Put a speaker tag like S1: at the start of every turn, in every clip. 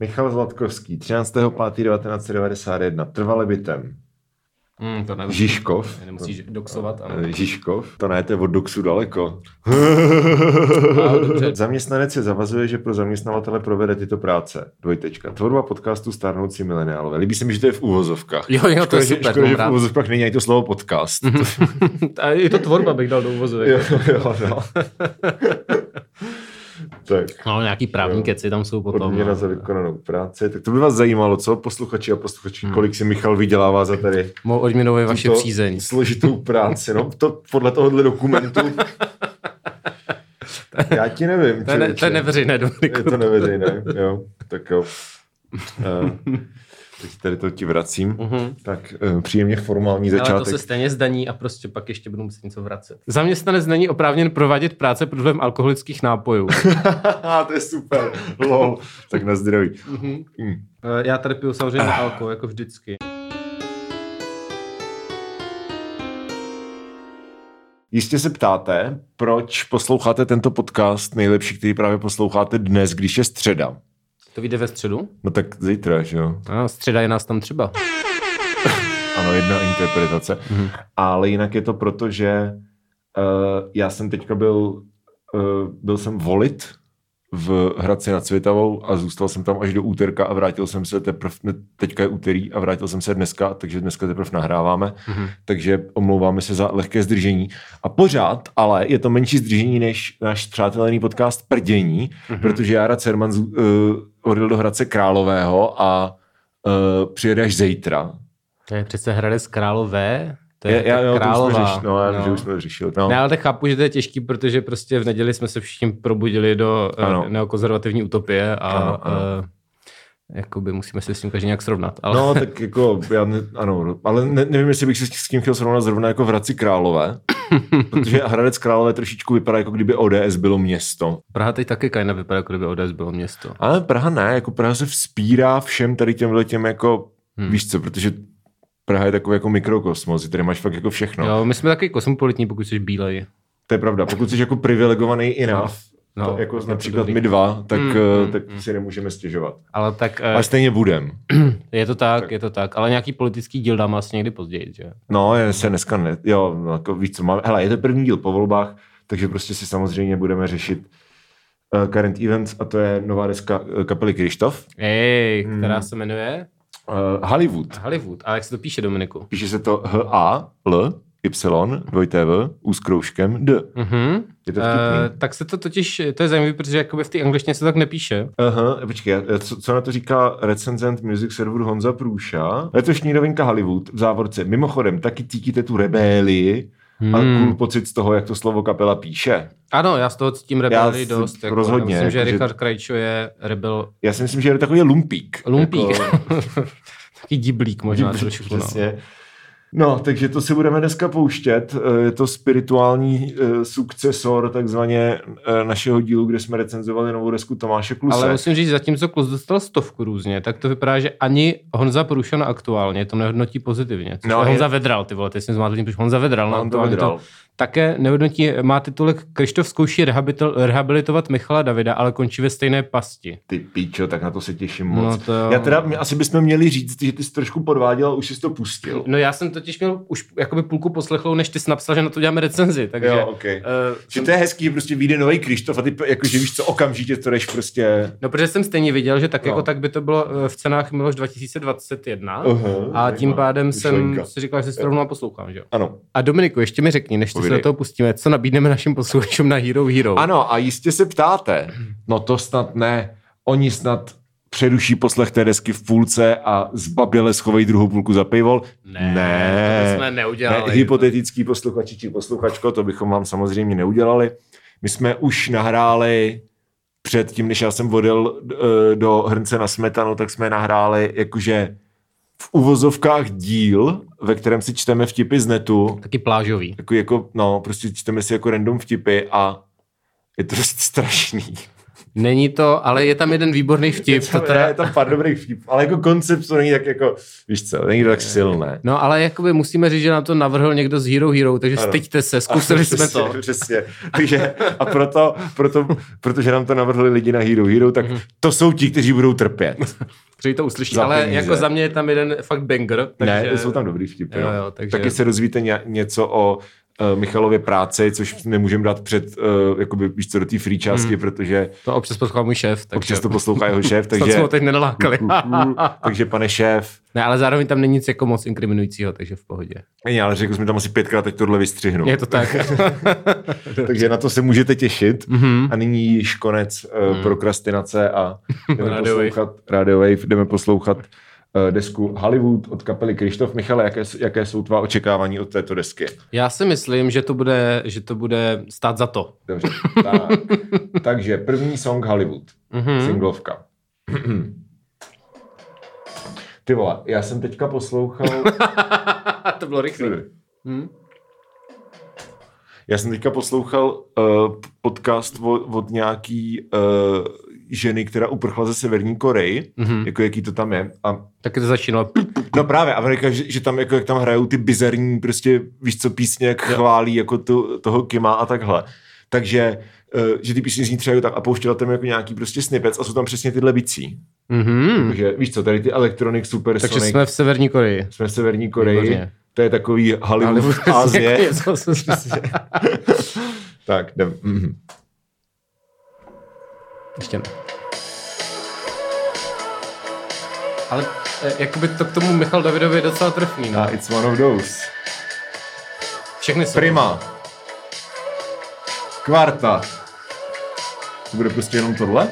S1: Michal Zlatkovský, 13.5.1991, trvale bytem.
S2: Hmm, to nevím.
S1: Žižkov.
S2: Nemusíš doxovat, ano.
S1: Eh, Žižkov, to ne, to je od Doxu daleko.
S2: A, dobře.
S1: Zaměstnanec se zavazuje, že pro zaměstnavatele provede tyto práce. Dvojtečka. Tvorba podcastu Stárnoucí mileniálové. Líbí se mi, že to je v úvozovkách.
S2: Jo, jo, to je
S1: Škoda,
S2: super,
S1: Škoda, že v úvozovkách není ani to slovo podcast.
S2: A je to tvorba, bych dal do úvozu.
S1: jo, jo, jo. tak.
S2: No, nějaký právní
S1: Jo.
S2: keci tam jsou potom.
S1: Odměna
S2: no.
S1: za vykonanou práci. Tak to by vás zajímalo, co posluchači a posluchači, kolik si Michal vydělává za tady
S2: Mou odměnou je vaše přízeň.
S1: složitou práci. No, to podle tohohle dokumentu. Já ti nevím.
S2: To je, ne, to je neveřejné, Dominiku.
S1: Je to neveřejné, jo. Tak jo. Uh, teď tady to ti vracím.
S2: Mhm.
S1: Tak uh, příjemně formální
S2: Ale to
S1: začátek.
S2: se stejně zdaní a prostě pak ještě budu muset něco vracet. Zaměstnanec není oprávněn provádět práce pod vlivem alkoholických nápojů.
S1: to je super. Lol. Tak na zdraví.
S2: Mhm.
S1: Mm.
S2: Eh, Já tady piju samozřejmě alko, jako vždycky.
S1: Jistě se ptáte, proč posloucháte tento podcast nejlepší, který právě posloucháte dnes, když je středa.
S2: To vyjde ve středu?
S1: No tak zítra, že jo?
S2: A středa je nás tam třeba.
S1: Ano, jedna interpretace.
S2: Mhm.
S1: Ale jinak je to proto, že uh, já jsem teďka byl, uh, byl jsem volit v Hradci nad Světavou a zůstal jsem tam až do úterka a vrátil jsem se teprve, teďka je úterý a vrátil jsem se dneska, takže dneska teprve nahráváme,
S2: Mhm.
S1: takže omlouváme se za lehké zdržení. A pořád, ale je to menší zdržení než náš přátelný podcast Prdění,
S2: Mhm.
S1: protože Jara Cerman uh, odjel do Hradce Králového a uh, přijede až zítra.
S2: To je přece Hradec Králové. To je
S1: Já, já, to už jsme řešili, no, já vím, že už jsme řešili. No.
S2: Ne, ale tak chápu, že to je těžký, protože prostě v neděli jsme se všichni probudili do
S1: Ano.
S2: uh, neokonzervativní utopie a
S1: Ano, ano.
S2: Uh, jakoby musíme se s tím každý nějak srovnat. Ale...
S1: No, tak jako, já ne, ano, ale ne, nevím, jestli bych se s tím chtěl srovnat zrovna jako v Hradci Králové, protože Hradec Králové trošičku vypadá, jako kdyby ODS bylo město.
S2: Praha teď taky kajna vypadá, jako kdyby ODS bylo město.
S1: Ale Praha ne, jako Praha se vzpírá všem tady těmhle těm jako, hmm. víš co, protože Praha je takový jako mikrokosmos, tady máš fakt jako všechno.
S2: Jo, my jsme taky kosmopolitní, pokud jsi bílej.
S1: To je pravda, pokud jsi jako privilegovaný enough,
S2: No,
S1: no, to, jako
S2: je to
S1: například
S2: dobrý.
S1: my dva, tak,
S2: Mm,
S1: mm,
S2: mm,
S1: tak
S2: mm.
S1: si nemůžeme stěžovat.
S2: Ale tak
S1: Ale
S2: uh,
S1: stejně budem.
S2: je to tak, je to tak. Ale nějaký politický díl dáme asi někdy později, že?
S1: No, je se dneska ne, jo, no, jako víc co máme. Hele, je to první díl po volbách, takže prostě si samozřejmě budeme řešit uh, current events a to je nová deska kapely Krištof.
S2: Ej,
S1: Hmm.
S2: která se jmenuje
S1: Uh, Hollywood.
S2: Hollywood. A jak se to píše, Dominiku?
S1: Píše se to H-A-L, Y, dvojité V, U s kroužkem D.
S2: Mhm.
S1: Je to vtipný.
S2: Uh, tak se to totiž, to je zajímavé, protože jakoby v té angličtině se to tak nepíše.
S1: Aha, počkej, co, co na to říká recenzent music serveru Honza Průša? Letošní novinka Hollywood v závorce. Mimochodem, taky cítíte tu rebélii a
S2: Hmm.
S1: cool pocit z toho, jak to slovo kapela píše.
S2: Ano, já z toho cítím rebeli dost. Jako,
S1: rozhodně,
S2: myslím, že
S1: jako, že-
S2: Richard Krajčo je rebel
S1: Já si myslím, že je takový lumpík.
S2: lumpík.
S1: Jako,
S2: Taky diblík možná
S1: Diblík,
S2: trošku. No.
S1: No, takže to si budeme dneska pouštět. Eh, Je to spirituální uh, sukcesor takzvaně uh, našeho dílu, kde jsme recenzovali novou desku Tomáše Kluse.
S2: Ale musím říct, zatímco Klus dostal stovku různě, tak to vypadá, že ani Honza Průšan aktuálně to nehodnotí pozitivně.
S1: No, je-
S2: Honza Vedral, ty vole, ty jsi zmátl protože Honza Vedral.
S1: On to
S2: aktuálně
S1: vydral.
S2: Také nehodnotí, má titulek Krištof zkouší rehabilito- rehabilitovat Michala Davida, ale končí ve stejné pasti.
S1: Ty píčo, tak na to se těším
S2: No
S1: moc.
S2: to jo.
S1: Já teda, my asi bychom měli říct, že ty jsi trošku podváděl a už jsi to pustil.
S2: No já jsem totiž měl už jakoby půlku poslechlou, než ty jsi napsal, že na to děláme recenzi, takže...
S1: Jo, okay.
S2: Uh,
S1: Že to je hezký, že prostě vyjde nový Krištof a ty jakože víš co, okamžitě to jdeš prostě...
S2: No, protože jsem stejně viděl, že tak
S1: No.
S2: jako tak by to bylo eh, v cenách Miloš 2021
S1: Aha,
S2: a tím pádem jsem si říkal, že si to rovnou poslouchám, že jo.
S1: Ano.
S2: A Dominiku, ještě mi řekni, než ty se do toho pustíme, co nabídneme našim posluchačům na Hero Hero.
S1: Ano, a jistě se ptáte. No to snad ne. Oni snad přeruší poslech té desky v půlce a zbaběle schovají druhou půlku za paywall.
S2: Ne,
S1: ne,
S2: to bychom neudělali.
S1: Ne, hypotetický posluchači či posluchačko, to bychom vám samozřejmě neudělali. My jsme už nahráli před tím, než já jsem odjel eh, do Hrnce na smetanu, tak jsme nahráli jakože v uvozovkách díl, ve kterém si čteme vtipy z netu,
S2: Taky plážový.
S1: jako, jako, no, prostě čteme si jako random vtipy a je to dost strašný.
S2: Není to, ale je tam jeden výborný vtip.
S1: Je tam,
S2: to teda...
S1: je tam pár dobrých vtip, ale jako koncept to není tak jako, víš co, není to tak silné.
S2: No ale jakoby musíme říct, že nám to navrhl někdo z Hero Hero, takže ano. styďte se, zkusili jsme
S1: přesně,
S2: to.
S1: Přesně. Takže, a proto, proto, protože nám to navrhli lidi na Hero Hero, tak
S2: Mhm.
S1: to jsou ti, kteří budou trpět.
S2: Kteří to uslyší,
S1: Za
S2: ale
S1: peníze.
S2: jako za mě je tam jeden fakt banger. Takže...
S1: Ne, jsou tam dobrý vtipy.
S2: Jo,
S1: no.
S2: jo, takže-
S1: Taky se dozvíte ně, něco o uh, Michalově práci, což nemůžeme dát před, uh, jakoby, víš co, do té free části,
S2: Hmm.
S1: protože
S2: To občas poslouchá můj šéf. Takže...
S1: občas to poslouchá jeho šéf, takže...
S2: jsme ho teď nenalákali.
S1: takže pane šéf,
S2: ne, ale zároveň tam není nic jako moc inkriminujícího, takže v pohodě.
S1: ne, ale řekl jsme tam asi pětkrát, teď tohle vystřihnu.
S2: Je to tak.
S1: Takže na to se můžete těšit.
S2: Mhm.
S1: A nyní již konec uh, prokrastinace a jdeme poslouchat Radio Wave, jdeme poslouchat desku Hollywood od kapely Krištof. Michale, jaké, jaké jsou tvá očekávání od této desky?
S2: Já si myslím, že to bude, že to bude stát za to.
S1: Dobře. Tak. Takže první song Hollywood.
S2: Mhm.
S1: Singlovka. Ty vole, já jsem teďka poslouchal...
S2: to bylo rychlé. Hm?
S1: Já jsem teďka poslouchal uh, podcast od, od nějaký uh, ženy, která uprchla ze Severní Koreji,
S2: Mhm.
S1: jako jaký to tam je. A
S2: Taky to začínalo.
S1: No právě, Amerika, že, že tam, jako, jak tam hrajou ty bizarní, prostě, víš co, písně, jak chválí jako tu, toho Kima a takhle. Takže, uh, že ty písně zní třeba tak a pouštěla tam jako nějaký prostě snippets a jsou tam přesně tyhle bicí.
S2: Mhm.
S1: Takže, víš co, tady ty Electronic Super
S2: Takže
S1: Sonic,
S2: jsme v Severní Koreji.
S1: jsme v Severní Koreji,
S2: Výborně.
S1: to je takový Hollywood,
S2: něco se-
S1: tak, jdem. Mhm.
S2: Ještě ne. Ale eh, jakoby to k tomu Michal Davidovi je docela trefný. No.
S1: A it's one of those.
S2: Všechny jsou.
S1: Prima. Kvarta. To bude prostě jenom tohle?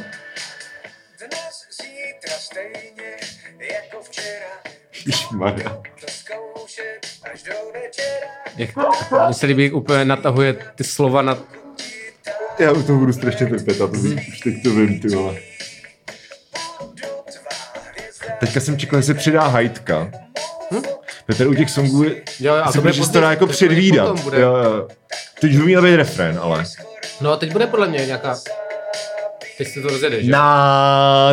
S3: Dnes, zítra stejně jako.
S2: Jak, mně se líbí, jak úplně natahuje ty slova na...
S1: Já u toho budu strašně trpět, a to už teď to vím, ty vole. Teďka jsem čekal, že se přidá hajtka. Hm? Petr u těch songů je,
S2: Jo, jo, a to bude
S1: že se to dá jako
S2: to bude
S1: předvídat.
S2: potom bude.
S1: Jo, jo. Teď by měl být refrén, ale.
S2: No a teď bude podle mě nějaká... Teď se to rozjede, že?
S1: Na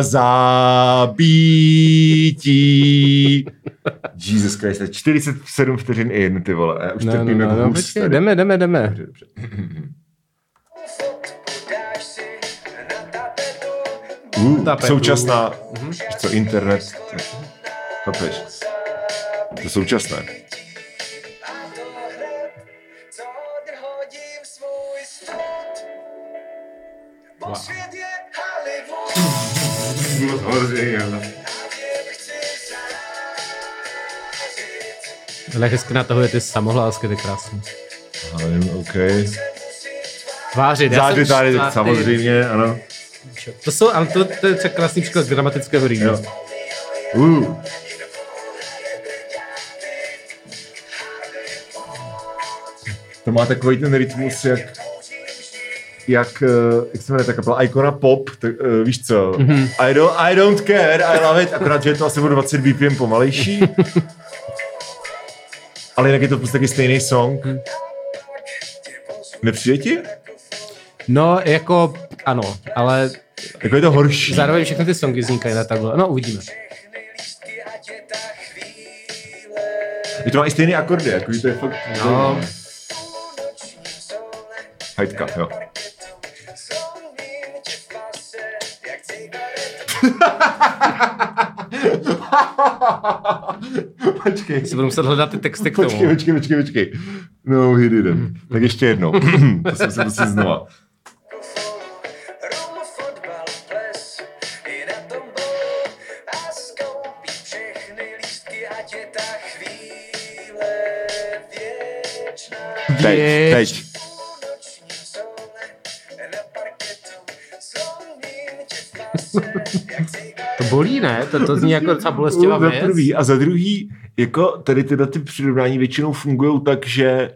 S1: zabítí. Jesus Christ, 47 vteřin in, ty vole. Já už
S2: No, no,
S1: trpím
S2: no, no,
S1: tady.
S2: jdeme, jdeme, jdeme.
S1: Dobře, dobře. Uh, současná, víš co, internet. Chápeš? To je současné.
S3: Zářit.
S2: Ale hezky natahuje ty samohlásky, ty krásný.
S1: OK.
S2: Tvářit, já
S1: Zády
S2: jsem
S1: tady, samozřejmě, ano.
S2: To jsou, ale to, to je třeba krásný příklad gramatického rýmu.
S1: Uh. To má takový ten rytmus, jak jak, eh, jak se jmenuje ta kapela, Icona Pop, tak, uh, víš co, mm-hmm. I, don't, I don't care, I love it, akorát, že je to asi o 20 BPM pomalejší. Ale jinak je to v podstatě stejný song. Nepřijde ti?
S2: No, jako, ano, ale
S1: Jako je to horší.
S2: zároveň všechny ty songy vznikají na takhle. No, uvidíme.
S3: Je
S1: to má i stejný akordy, jako to je fakt...
S2: No,
S1: Hajtka, jo. Počkej.
S2: si budu muset hledat ty texty k tomu.
S1: Počkej, počkej, počkej, počkej. No, he didn't. Tak ještě jednou. to jsem se musel znova.
S3: Jak cigaretu.
S2: To bolí, ne? To, to zní jako docela bolestivá
S1: za
S2: věc.
S1: prvý a za druhý, jako tady tyhle ty přirovnání většinou fungují tak, že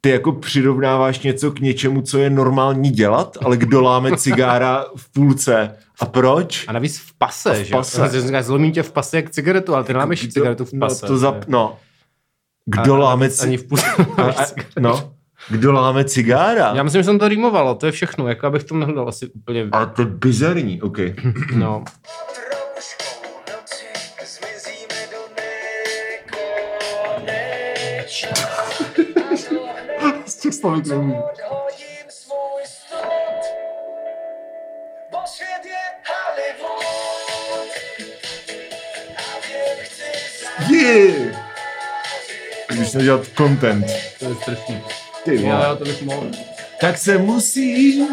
S1: ty jako přirovnáváš něco k něčemu, co je normální dělat, ale kdo láme cigára v půlce. A proč?
S2: A navíc v pase,
S1: A v
S2: že?
S1: pase.
S2: říkáš, Zlomím tě v pase jak cigaretu, ale ty nemáš cigaretu v pase.
S1: No, to za,
S2: je-
S1: no.
S2: A-
S1: Kdo
S2: a
S1: láme ci-
S2: Ani v
S1: a, a,
S2: cigaretu.
S1: no. Kdo láme cigára?
S2: Já myslím, že jsem to rýmovalo, to je všechno, jako abych to nehledal asi úplně,
S1: Ale to je bizarní, OK.
S2: no.
S3: A
S1: Z těch slovek
S3: odhodím
S1: Když jsem dělat content.
S2: To je strašný.
S1: Ty
S2: Jo,
S1: vole.
S2: jo, to bych mohl.
S1: Tak se musím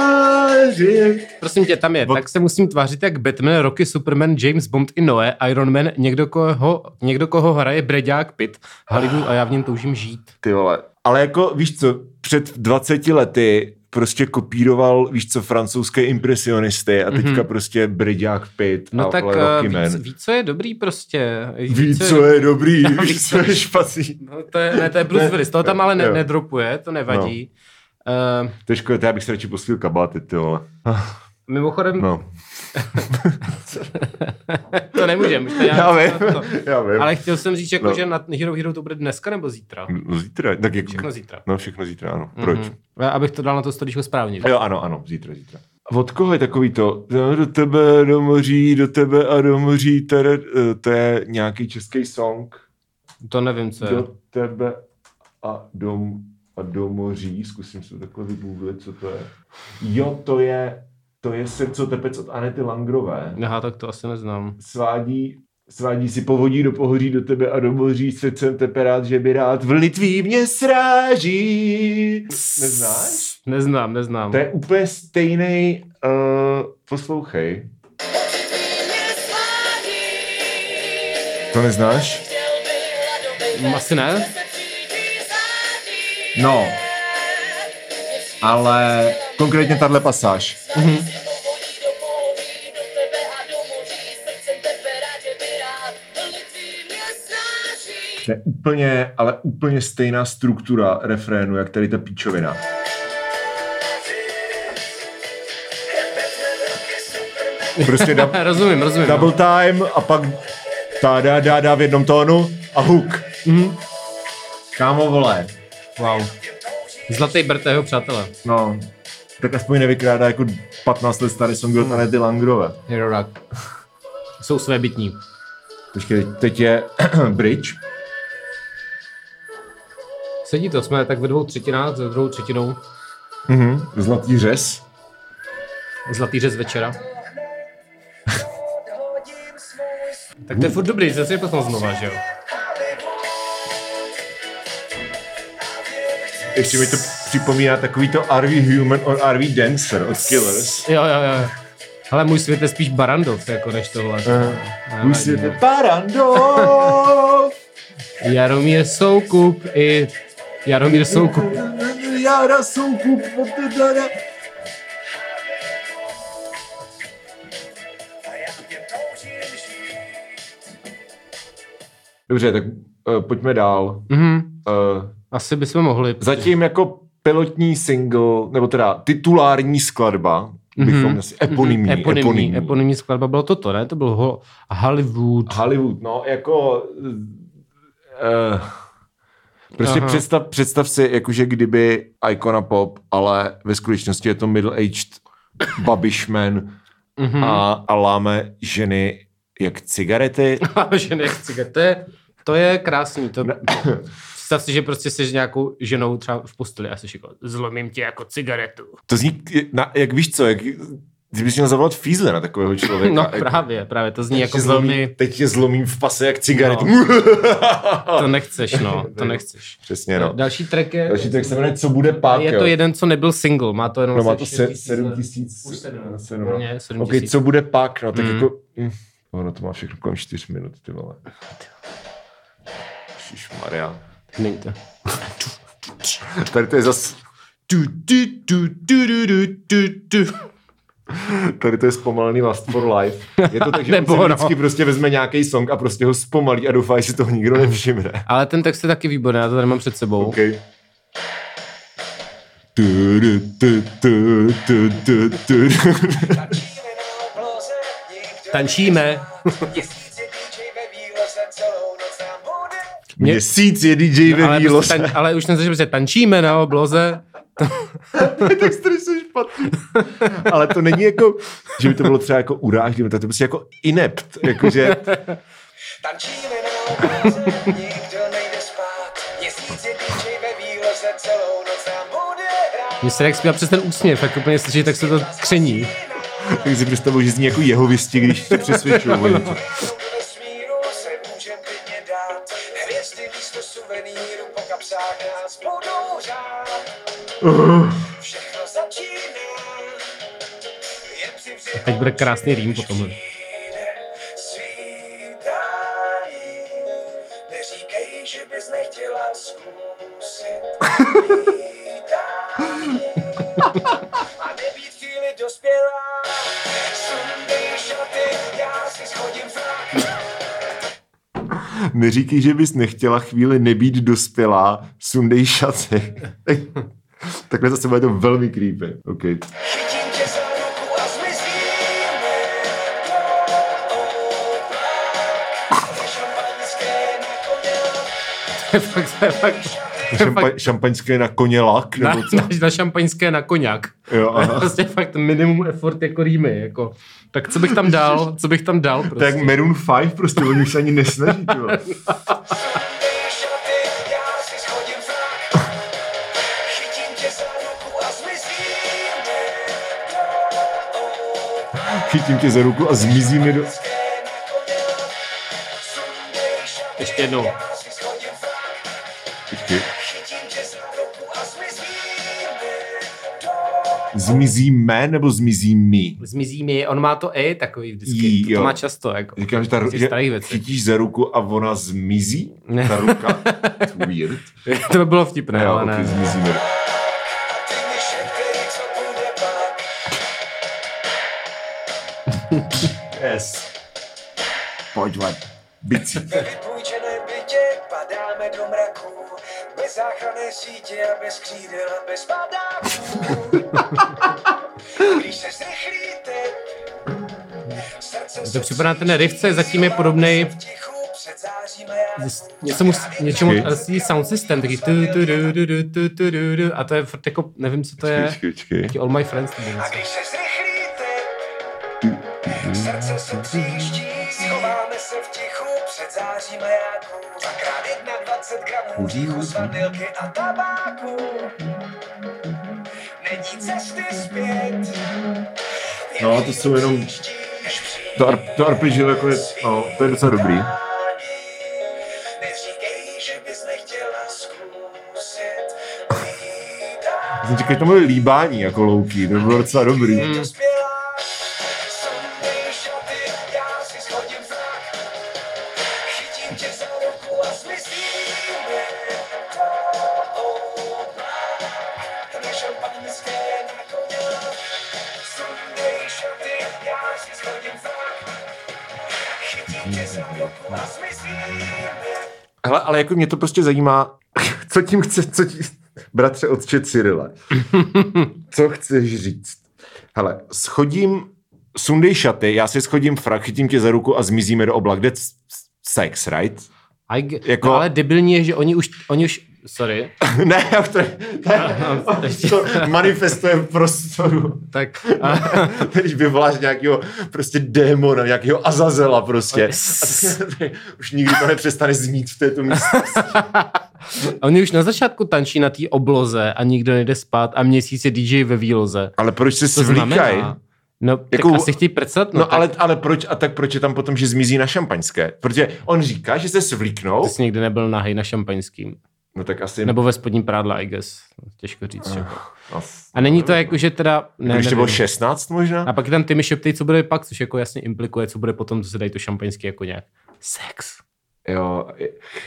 S1: tvářit.
S2: Prosím tě, tam je.
S1: Od-
S2: Tak se musím tvářit jak Batman, Rocky, Superman, James Bond i Noé, Iron Man, někdo koho, někdo koho hraje Breďák Pitt, Hollywood a já v něm toužím žít.
S1: Ty vole. Ale jako, víš co, před 20 lety prostě kopíroval, víš co, francouzské impresionisty a teďka prostě Brďák Pitt
S2: No
S1: a
S2: tak
S1: vole,
S2: eh, víc, ví, co je dobrý prostě.
S1: Ví, co je dobrý,
S2: No,
S1: víš,
S2: ví,
S1: co je špatný.
S2: No, to je, ne, to je Bruce
S1: Ne,
S2: Willis, toho tam ale ne,
S1: jo.
S2: nedropuje, to nevadí. No. Uh,
S1: To je škoda, já bych si radši postil kabáty, ty vole.
S2: mimochodem, no. To nemůžem. už to já,
S1: Já vím,
S2: to-
S1: já vím.
S2: Ale chtěl jsem říct, jako,
S1: No.
S2: že na Hero Hero to bude dneska nebo zítra?
S1: No zítra, tak jak...
S2: Všechno zítra.
S1: No všechno zítra, ano. Proč?
S2: Mhm. Já- Abych to dal na to stolíčko správně.
S1: Jo, ano, ano, zítra, zítra. Od koho je takový to? No, Do tebe, do moří, do tebe a do moří, tere, eh, to je nějaký český song.
S2: To nevím, co je.
S1: Do tebe a do, a do moří, zkusím si to takhle vygooglit, co to je. Jo, to je, to je srdco tepec od Anety Langrové.
S2: Aha, tak to asi neznám.
S1: Svádí, svádí si povodí do pohoří, do tebe a do moří, srdcem tepe rád, že by rád vlny tvý mě sráží. Neznáš?
S2: Neznám, neznám.
S1: To je úplně stejný. Uh, poslouchej. To neznáš?
S2: Asi ne?
S1: No. Ale konkrétně tahle pasáž. To je úplně, ale úplně stejná struktura refrénu, jak tady ta píčovina. Prostě dub,
S2: rozumím, rozumím. no.
S1: double time a pak ta dá, dá, dá v jednom tónu a hook.
S2: Mhm.
S1: Kámo vole.
S2: Wow. Zlatý brt jeho přátelé.
S1: No, tak aspoň nevykrádá jako 15 let starý song od Anety Langrové.
S2: Hero Rock. Jsou své bytní.
S1: Počkej, teď je bridge.
S2: Sedí to, jsme tak ve dvou třetinách, za druhou třetinou.
S1: Mhm. Zlatý řez.
S2: Zlatý řez večera. Tak to je furt dobrý, zase je poslal znova, že jo?
S1: Ještě mi to připomíná takový to RV Human or RV Dancer od Killers.
S2: Jo, jo, jo. Ale můj svět je spíš Barandov, jako než tohle.
S1: Uh, už si to Barandov.
S2: Jaromír Soukup i Jaromír Soukup.
S1: Jara Soukup. Dobře, tak uh, pojďme dál.
S2: Mhm.
S1: Uh,
S2: Asi bychom mohli.
S1: zatím jako pilotní single, nebo teda titulární skladba, bychom asi eponymní,
S2: Mhm. eponymní,
S1: eponymní.
S2: eponymní skladba bylo toto, ne? To byl ho- Hollywood.
S1: Hollywood, no, jako... Uh, prostě
S2: Aha.
S1: představ, představ si, jakože kdyby Icona Pop, ale ve skutečnosti je to middle-aged babišman
S2: Mhm.
S1: a, a láme ženy jak cigarety.
S2: že nechci. To je, to je krásný. To, představ si, že prostě jsi nějakou ženou třeba v posteli a jsi jako zlomím tě jako cigaretu.
S1: To zní, na, jak víš co, jak, ty bys měl zavolat fízle na takového člověka.
S2: No
S1: Jak-
S2: právě, právě to zní
S1: teď
S2: jako
S1: tě zlomí,
S2: velmi...
S1: Teď tě zlomím v pase jak cigaretu.
S2: To nechceš, no, to nechceš.
S1: Přesně, no.
S2: Další track je...
S1: Další tak se jmenuje Co bude pak,
S2: je
S1: jo.
S2: to jeden, co nebyl single, má to jenom
S1: No má to
S2: 6
S1: se,
S2: tisíc
S1: 7
S2: let.
S1: tisíc.
S2: Už sedm.
S1: sedm, no.
S2: Ne, 7
S1: Ok,
S2: tisíc.
S1: co bude pak? No tak
S2: Mm.
S1: jako... Mm. Ono to má všechno kolem 4 minut, ty vole. Maria.
S2: Není to.
S1: Tady to je zas... Tady to je zpomalený Last for Life. Je to tak, že
S2: Nebo
S1: on si
S2: no.
S1: vždycky prostě vezme nějaký song a prostě ho zpomalí a doufá, že si toho nikdo nevšimne.
S2: Ale ten text je taky výborný, já to tady mám před sebou.
S1: OK. Tu, tu, tu, tu, tu, tu, tu.
S3: Tančíme
S2: Mě-
S1: Měsíc je DJ ve
S2: ale, prostě tan, ale už se, že prostě tančíme na obloze.
S1: tak stresuješ špatný. Ale to není jako, že by to bylo třeba jako urážlivé, to je prostě jako inept. Jakože,
S3: Tančíme na obloze, nikdo nejde spát. Měsíc je DJ ve výloze, celou noc nám bude hrát.
S2: Mně se jak zpívá přes ten úsměv, jak úplně slyší, tak se to tření.
S1: tak si představuji, že zní jako jeho věsti, když tě přesvědčují.
S3: Kapsách nás budou řád. Všechno začíná. Při
S2: Teď bude krásný rým po tomhle.
S3: Neříkej, že bys nechtěla chvíli
S1: nebýt dospělá, sundej šaty. Takhle zase bude to velmi creepy. Okay.
S2: To je fakt, to je fakt,
S1: Šampa- šampaňské na koně lak,
S2: na,
S1: nebo co?
S2: na, na, šampaňské na koněk.
S1: Jo,
S2: To je
S1: aha.
S2: prostě fakt minimum effort jako rýmy. Jako. Tak co bych tam dal? Co bych tam dal? Prostě?
S1: jak Maroon 5, prostě oni už se ani nesnaží.
S3: Chytím tě za ruku a zmizíme do oblak.
S1: Chytím tě Zmizíme nebo zmizí mi?
S2: Zmizí mi, on má to i takový vždycky.
S1: Jo.
S2: to má často. Jako.
S1: Říkám, že, ta, že
S2: věcí.
S1: chytíš za ruku a ona zmizí?
S2: Ne.
S1: Ta ruka? To weird.
S2: to by bylo vtipné,
S1: jo,
S2: ale
S1: okay,
S2: ne.
S3: bude pak.
S1: Yes. Pojď. Bicí.
S3: Ve vypůjčeném bytě padáme do mraku. Bez záchranné sítě a bez křídel a bez padáků. Když se zrychlíte, srdce
S2: To připadá ten riff, co je zatím je
S3: zářím a já
S2: něčemu. LCD sound system, taky tu, tu, du, du, du, tu, tu, du, du, a to je furt jako, nevím, co to je,
S1: Počkej, počkej.
S2: taky All My Friends nebo
S3: A
S2: něco.
S3: když se zrychlíte, srdce se tříští, schováme se v tichu před zářím majáků. Dvakrát 21 gramů říchu z vanilky a tabáku. Není cesty zpět.
S1: No, to jsou jenom- To, ar, to arpeggio jako je, no, to je docela dobrý.
S3: Neříkej, že bys nechtěla zkusit.
S1: Jsem říkal, že to bylo líbání jako louky, to bylo docela dobrý.
S2: Hmm.
S1: Ale jako mě to prostě zajímá, co tím chce, co tím, bratře otče Cyrile, co chceš říct? Hele, schodím, sundej šaty, já si schodím frak, chytím tě za ruku a zmizíme do oblak. That's sex, right?
S2: I
S1: Jako-
S2: no, ale debilní je, že oni už, oni už, sorry,
S1: ne, já to,
S2: ještě-
S1: to manifestuje v prostoru.
S2: tak
S1: Když vyvoláš nějakého prostě démona, nějakého Azazela prostě. A ty- už nikdy to nepřestane znít v této místnosti.
S2: oni už na začátku tančí na té obloze a nikdo nejde spát a měsíc je DJ ve výloze.
S1: Ale proč se svlíkají?
S2: no,
S1: Jako-
S2: jako, tak asi chtějí prcat, no,
S1: No,
S2: tak
S1: ale, ale proč, a tak proč je tam potom, že zmizí na šampaňské? Protože on říká, že se svlíknou,
S2: ty jsi nikdy nebyl nahej na šampaňským.
S1: No tak asi...
S2: Nebo ve spodním prádle, I guess. Těžko říct. Uh, a není to jako, že teda... Ne,
S1: Když to
S2: nevím.
S1: bylo 16 možná?
S2: A pak je tam ty mi šeptej, co bude pak, což jako jasně implikuje, co bude potom, co se dají to šampaňský jako nějak. Sex.
S1: Jo,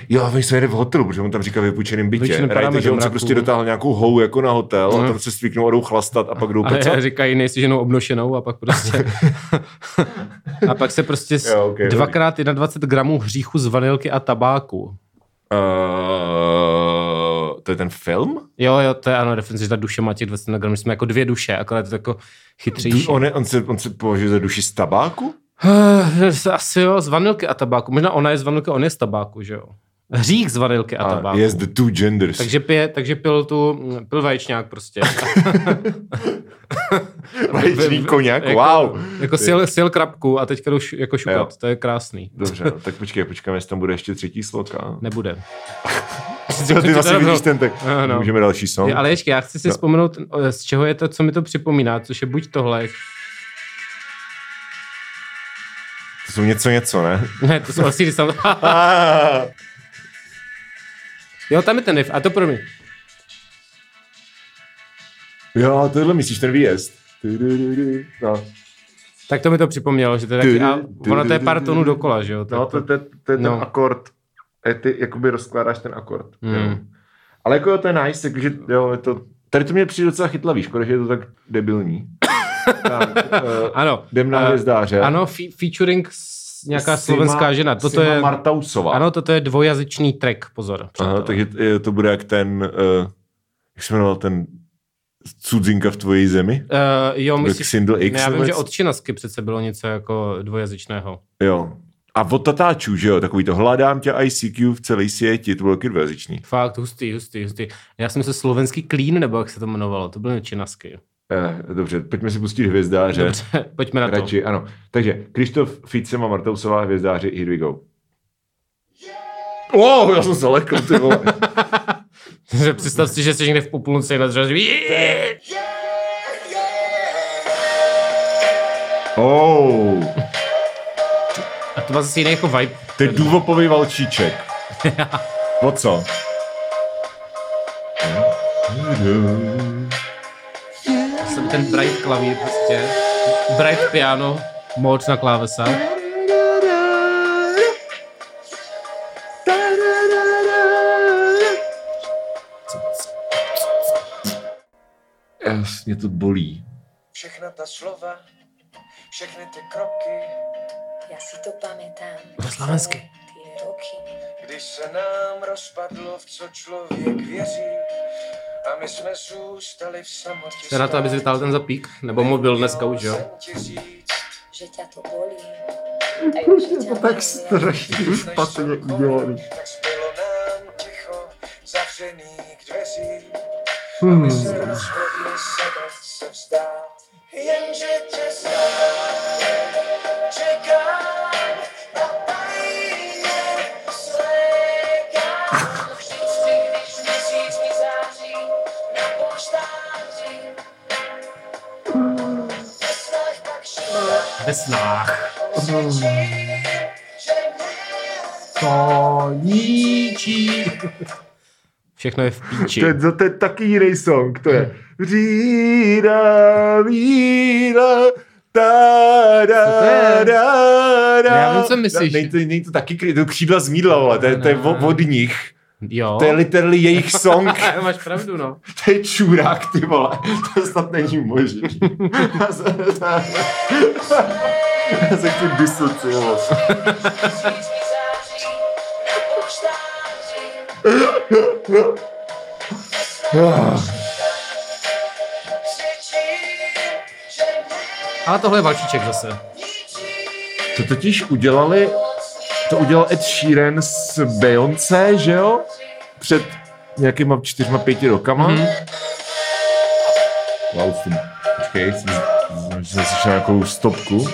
S1: jo, oni jsou jede v hotelu, protože on tam říká vypůjčeným bytě. Takže
S2: do
S1: on se prostě dotáhl nějakou hou jako na hotel a
S2: Mhm.
S1: tam se stvíknou a jdou chlastat a pak jdou
S2: A
S1: pecat.
S2: říkají, nejsi ženou obnošenou a pak prostě... a pak se prostě
S1: Jo, okay,
S2: dvakrát 21 gramů hříchu z vanilky a tabáku.
S1: Uh, to je ten film?
S2: Jo, jo, to je ano, reference, že ta duše má těch 20 gramů, jsme jako dvě duše, akorát je to jako chytřejší.
S1: On, je, on, se, on se považuje za duši z tabáku?
S2: Eh, Asi jo, z vanilky a tabáku. Možná ona je z vanilky, on je z tabáku, že jo. Hřích z vanilky a
S1: A
S2: tabáku.
S1: yes, the two genders.
S2: Takže, pije, takže pil tu, pil vaječňák prostě.
S1: Vaječný koněk,
S2: jako,
S1: wow.
S2: Jako sil, sil krabku a teďka jdu š- jako šupat,
S1: Jo.
S2: to je krásný.
S1: Dobře, no, tak počkej, počkáme, jestli tam bude ještě třetí sloka.
S2: Nebude.
S1: Co ty asi vidíš ten, tak
S2: No, no.
S1: můžeme další song.
S2: Je, ale ještě, já chci si
S1: No.
S2: vzpomenout, o, z čeho je to, co mi to připomíná, což je buď tohle,
S1: To jsou něco něco, ne?
S2: ne, to jsou asi sam... Jo, tam je ten riff, a to pro mě.
S1: jo, tohle myslíš, ten výjezd. No,
S2: Tak to mi to připomnělo, že to je taky, a ono to je pár tónů dokola, že jo?
S1: no to, to, to je ten
S2: No.
S1: akord. E, Ty jakoby rozkládáš ten akord.
S2: Mm.
S1: Jo. Ale jako jo, to je nice, takže jo, je to... Tady to mě přijde docela chytlavý, škoda, že je to tak debilní. tak, uh,
S2: Ano.
S1: jdem na
S2: Eh,
S1: hvězdáře.
S2: Ano, fe- featuring nějaká
S1: Sima-
S2: slovenská žena. Toto
S1: Sima
S2: je,
S1: Martausová.
S2: ano, toto je dvojazyčný track, pozor.
S1: Aha, takže to bude jak ten, uh, jak se jmenoval ten cudzinka v tvojí zemi?
S2: Uh, jo, myslíš,
S1: Sindel X
S2: ne, já vím, že od Činasky přece bylo něco jako dvojazyčného.
S1: Jo. A od tatáčů, že jo, takový to hledám tě ICQ v celé světi, to bylo taky dvojazyčný.
S2: Fakt, hustý, hustý, hustý. Já jsem se slovenský klín, nebo jak se to jmenovalo, to byly Činasky.
S1: Eh, dobře, pojďme si pustit hvězdáře.
S2: Dobře, pojďme na to.
S1: Radši, ano. Takže Krištof Ficem a Martausová hvězdáři, here we go. Oh, já jsem se lekl, ty vole.
S2: Že Představ si, že jsi někde v populnici na dřeži.
S1: Oh,
S2: A to má zase jiný jako vibe.
S1: to je důvopový valčíček. O co?
S2: Jsem ten bright klavír prostě. Bright piano, mod na klávesách.
S1: Jasně to bolí.
S3: Všechna ta slova, všechny ty kroky,
S4: Já si to pamätám.
S2: Po slovensky.
S4: Roky.
S3: když se nám rozpadlo, v co člověk věří. A my jsme zůstali v samotě.
S2: Jste na to, aby vytáhl ten zapík? Nebo mobil dneska už, jo?
S3: Jsem ti říct,
S4: Že ťa to bolí. Ťa milujem.
S1: strašně
S3: než cokoliv, Tak zbylo nám ticho, zavřených dveří.
S4: Poštáři. Ve snách. Pak šíle
S2: Ve Všechno je v píči.
S1: To je, to, to je taky jiný song, to je Řída, víra, ta, da, da, da,
S2: Já vím, co myslíš.
S1: Nej to, nej to taky to křídla z mídla, vole, to je, to je
S2: Ne.
S1: o- od nich.
S2: Jo.
S1: To je literally jejich song.
S2: Máš pravdu, no.
S1: To je čurák, ty vole. To snad není možný. Já se chci disociovat.
S2: Ale tohle je valčíček zase.
S1: To totiž udělali, to udělal Ed Sheeran s Beyoncé, že jo? Před nějakýma čtyřma, pěti rokama.
S2: Mhm.
S1: Mm-hmm. Wow, počkej, jsem, jsem slyšel nějakou stopku.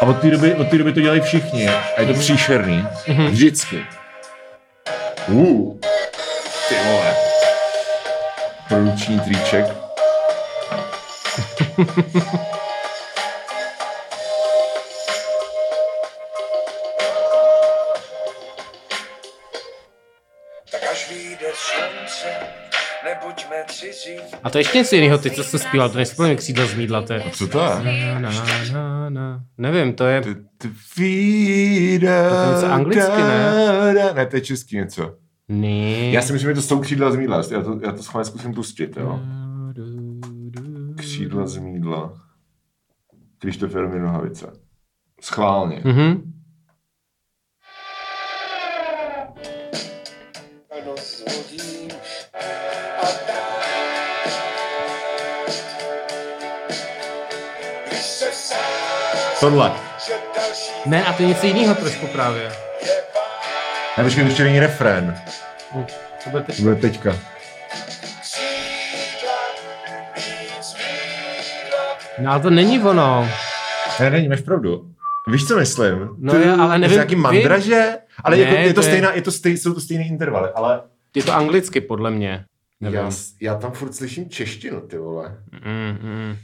S1: A od té doby, od té doby to dělají všichni. A je to příšerný. Mm-hmm. Vždycky. Uh, ty vole. Produkční triček.
S2: A to je ještě něco jiného, ty, co jsi zpíval, to plně křídla z mídla, to je...
S1: Co to je?
S2: Na, na, na, na. Nevím, to je...
S1: Ty, ty vída,
S2: To je něco anglicky, ne?
S1: Ne, to je český něco.
S2: Ne.
S1: Já si myslím, že to jsou křídla z mídla. Já to, já to schválně zkusím pustit, jo. Křídla z mídla. Krištof Jaromír Nohavice. Schválně.
S2: Mhm.
S1: Tohle.
S2: Ne, a to je něco jiného trošku právě.
S1: Ne, počkej, to ještě není refrén.
S2: To bude teď.
S1: To bude teďka.
S2: No ale to není ono.
S1: Ne, není, máš pravdu. Víš, co myslím?
S2: No
S1: Ty-
S2: ale nevím,
S1: Nějaký
S2: vím.
S1: mandraže? Ale
S2: Ne,
S1: jako, je to,
S2: to je-
S1: stejná, je to stej, jsou to stejné intervaly, ale
S2: Je to anglicky, podle mě. Nevím.
S1: já, já tam furt slyším češtinu, ty vole.
S2: Mm, mm.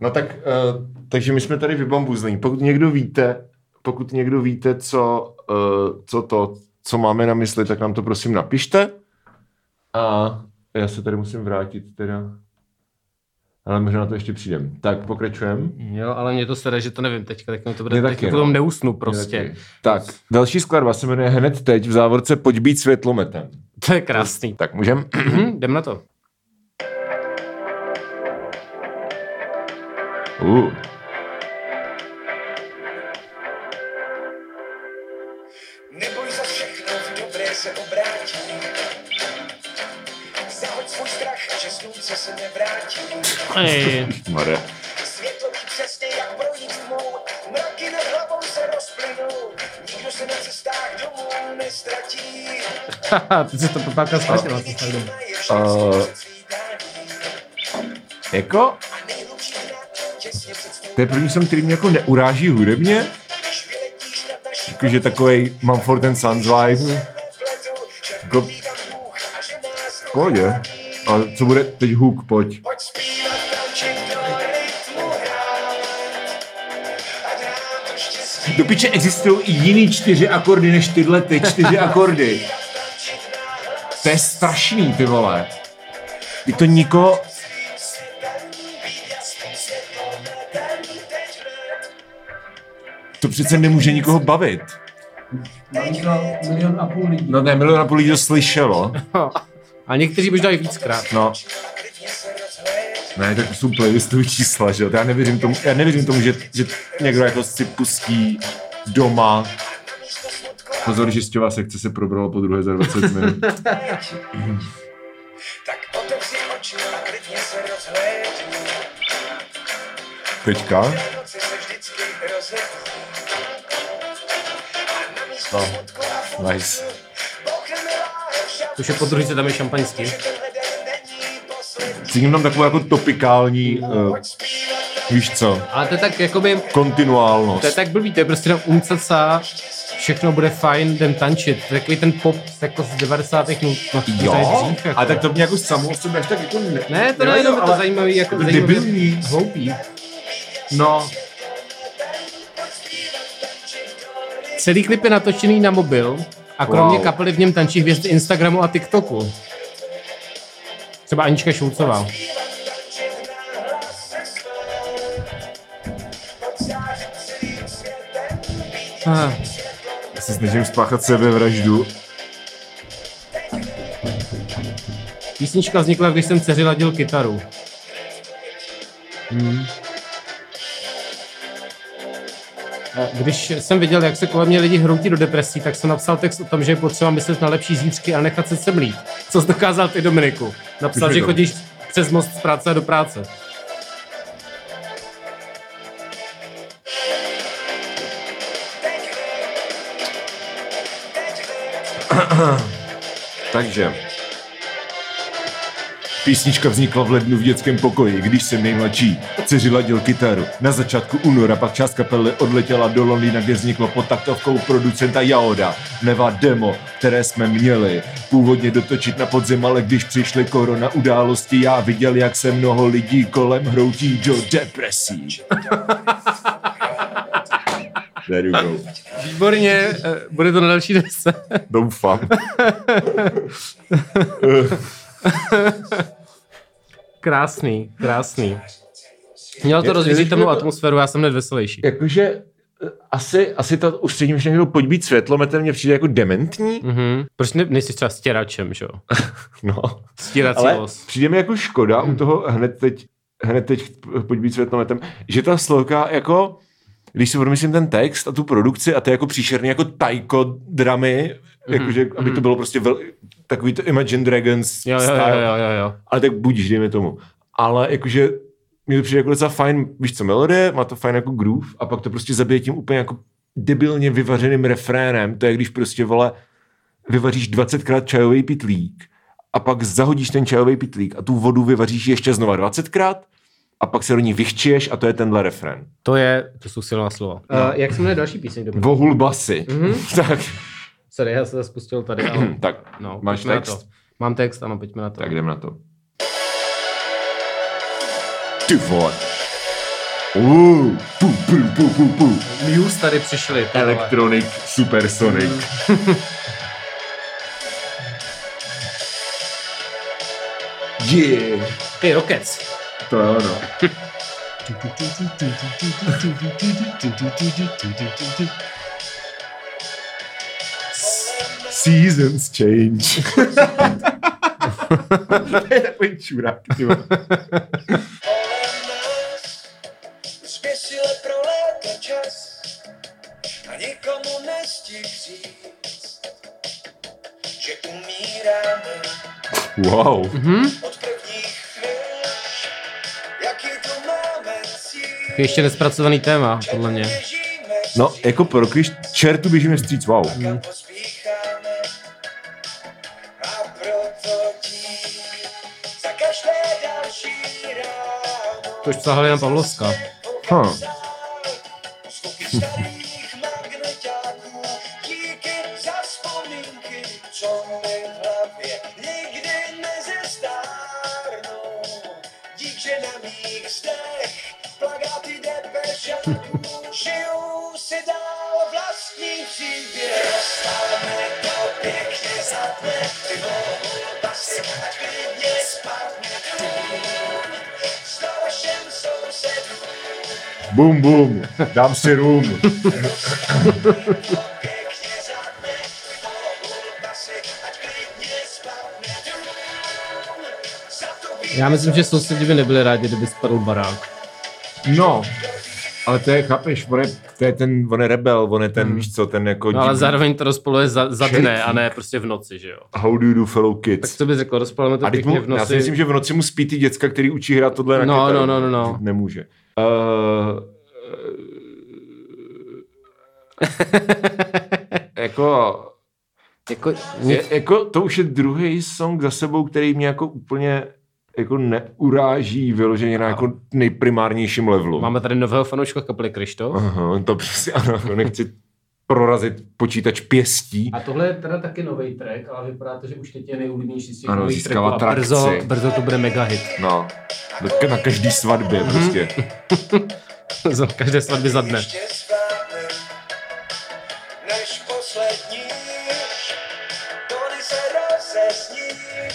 S1: No tak, uh, takže my jsme tady vybambuzlení. Pokud někdo víte, pokud někdo víte, co, uh, co to, co máme na mysli, tak nám to prosím napište. A já se tady musím vrátit teda. Ale možná na to ještě přijdem. Tak pokračujeme.
S2: Jo, ale mě to sere, že to nevím teďka, tak to bude,
S1: Mě taky,
S2: potom
S1: no.
S2: neusnu prostě.
S1: Tak, další skladba se jmenuje hned teď v závorce Pojď být světlometem.
S2: To je krásný.
S1: Tak můžem?
S2: Hm, jdem na to.
S1: Uh.
S3: Neboj za všechno, v dobré se obrátí. Zahoď svůj strach, že slunce se nevrátí.
S2: Ej.
S3: Světlo ví přesně, jak projít tmou. Mraky nad hlavou se rozplynou. Nikdo se na cestách domů nestratí.
S2: haha, ty si to popáka ztratila. se
S1: Uh, jako, to je první song, který mě jako neuráží hudebně. Jakože takovej Mumford and Sons vibe. Jako, pohodě. A co bude teď hook, pojď.
S3: Do
S1: piče existují i jiný čtyři akordy než tyhle ty čtyři akordy. To je strašný, ty vole. I to niko... To přece nemůže nikoho bavit.
S2: Milion a půl lidí.
S1: No ne, milion a půl lidí to slyšelo.
S2: A někteří možná i víckrát.
S1: No, ne, tak jsou playlistový čísla, že jo. To Já nevěřím tomu, já nevěřím tomu že, že někdo jako si pustí doma. Pozor, žistová sekce se probrala po druhé za 20 minut.
S3: Tak otevři oči a klidně se rozhlédni.
S1: Teďka.
S3: Fuku
S1: nice.
S2: Už je po druhý, tam je šampaňský.
S1: Cítím tam takovou jako topikální, uh, víš co,
S2: Ale to je tak, jakoby,
S1: kontinuálnost.
S2: to je tak blbý, to je prostě tam umcaca, všechno bude fajn, jdem tančit. To je takový ten pop jako z 90. minut. No,
S1: Jo,
S2: dřív, jako.
S1: a tak to mě jako samo o sobě až tak jako ne,
S2: Ne, to ne,
S1: nevadí,
S2: jenom je to zajímavý, jako
S1: to
S2: zajímavý, hloupý.
S1: No,
S2: Celý klip je natočený na mobil a kromě
S1: Wow.
S2: kapely v něm tančí hvězdy Instagramu a TikToku. Třeba Anička Šulcová. Ah,
S1: já se snažím spáchat sebevraždu.
S2: písnička vznikla, když jsem dceři ladil kytaru. Hmm. Když jsem viděl, jak se kolem mě lidi hroutí do depresí, tak jsem napsal text o tom, že je potřeba myslet na lepší zítřky a nechat se semlít. Co jsi dokázal ty, Dominiku? Napsal, že chodíš přes most z práce do práce.
S1: Takže. Písnička vznikla v lednu v dětském pokoji, když jsem nejmladší. Dceři ladil kytaru. Na začátku února pak část kapely odletěla do Londýna, kde vzniklo pod taktovkou producenta Jaoda. Neva demo, které jsme měli původně dotočit na podzim, ale když přišly korona události, já viděl, jak se mnoho lidí kolem hroutí do depresí. There you go.
S2: Výborně, eh, bude to na další desce.
S1: Doufám.
S2: Krásný, krásný. Měl to
S1: je-
S2: atmosféru, já jsem hned veselější.
S1: Jakože eh, asi, asi ta ústřední myšlenka, pojď být světlometem, mě přijde jako dementní.
S2: Mhm. Proč ne, nejsi třeba stěračem, že jo?
S1: No.
S2: Stírací
S1: Ale
S2: los.
S1: přijde mi jako škoda u toho hned teď, hned teď pojď být světlometem, že ta sloka jako, když si odmyslím ten text a tu produkci a to je jako příšerný jako tajko dramy, jakože, aby to bylo prostě vel, takový to Imagine Dragons
S2: Jo, jo, jo,
S1: style.
S2: jo, jo, jo.
S1: Ale tak budíš, dejme tomu. Ale jakože mi to přijde jako docela fajn, víš co, melodie, má to fajn jako groove a pak to prostě zabije tím úplně jako debilně vyvařeným refrénem. To je, když prostě, vole, vyvaříš 20krát čajový pitlík a pak zahodíš ten čajový pitlík a tu vodu vyvaříš ještě znova 20krát a pak se do ní vychčiješ a to je tenhle refren.
S2: To je, to jsou silná slova. Uh, jak se jmenuje další píseň? Dobrý.
S1: Vohul basy. Mm-hmm. tak,
S2: Sorry, já se to spustil tady, ale...
S1: tak
S2: No,
S1: máš
S2: pojďme na
S1: text?
S2: to. Mám text, ano, pojďme na to.
S1: Tak jdem na to. Ty vole. Uh, pu, pu, pu, pu, pu.
S2: Muse tady přišli. ty vole.
S1: Electronic Supersonic. yeah.
S2: Ty Rockets.
S1: To je ono. Seasons change. to je takový čurák. ty vole.
S3: Zběsile prolétl čas a nikomu nestih říct, že umíráme
S1: Wow.
S3: od prvních chvíl, jaký tu máme cíl.
S2: Ještě nespracovaný téma, podle mě.
S1: No, jako pro když čertu běžíme vstříc, wow.
S3: kam
S2: už psala Helena Pavlovská.
S1: Huh. Bum, bum. Dám si rum.
S3: to
S2: Já myslím, že sousedi by nebyli rádi, kdyby spadl barák.
S1: No, ale to je, chápeš, on je, to je ten, on je rebel, on je ten, víš co, ten jako...
S2: No ale zároveň to rozpoluje za, za dne a ne prostě v noci, že jo.
S1: How do you do fellow kids?
S2: Tak co bys řekl, rozpolujeme to
S1: A
S2: pěkně
S1: mu,
S2: v
S1: já si
S2: noci.
S1: myslím, že v noci mu spí ty děcka, který učí hrát tohle na
S2: No,
S1: kytaru.
S2: no, no, no, no.
S1: Nemůže. Uh, jako,
S2: Jako,
S1: je, jako, to už je druhý song za sebou, který mě jako úplně jako neuráží vyloženě na jako nejprimárnějším levelu.
S2: máme tady nového fanouška kapely Krištof.
S1: Aha, to přesně, ano, nechci prorazit počítač pěstí.
S2: A tohle je teda taky nový track, ale vypadá to, že už teď je nejoblíbenější z těch
S1: Ano,
S2: nových tracků a brzo,
S1: trakci.
S2: brzo to bude mega hit.
S1: No, na- na každý svatbě
S2: Mhm.
S1: prostě.
S2: Za každé svatby za dne.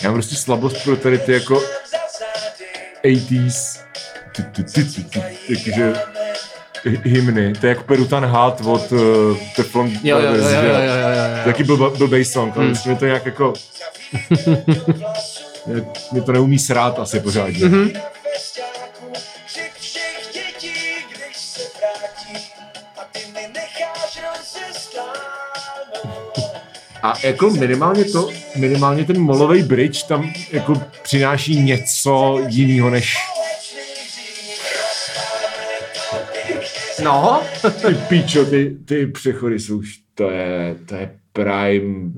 S1: Já mám prostě slabost pro tady ty jako
S3: Za zády
S1: 80s ty, ty, ty, ty, ty, jakože hy- hymny. To je jako Perutan Hat od uh, Teflon
S2: Jo, jo, jo, jo, jo, jo, jo, jo.
S1: Taky byl, blbej song, ale myslím, že to nějak jako mě, mě to neumí srát asi pořádně.
S2: Mhm.
S1: Mm-hmm.
S3: A
S1: jako minimálně to, minimálně ten molový bridge tam jako přináší něco jiného než
S2: No,
S1: ty píčo, ty, ty přechody jsou už, to je, to je prime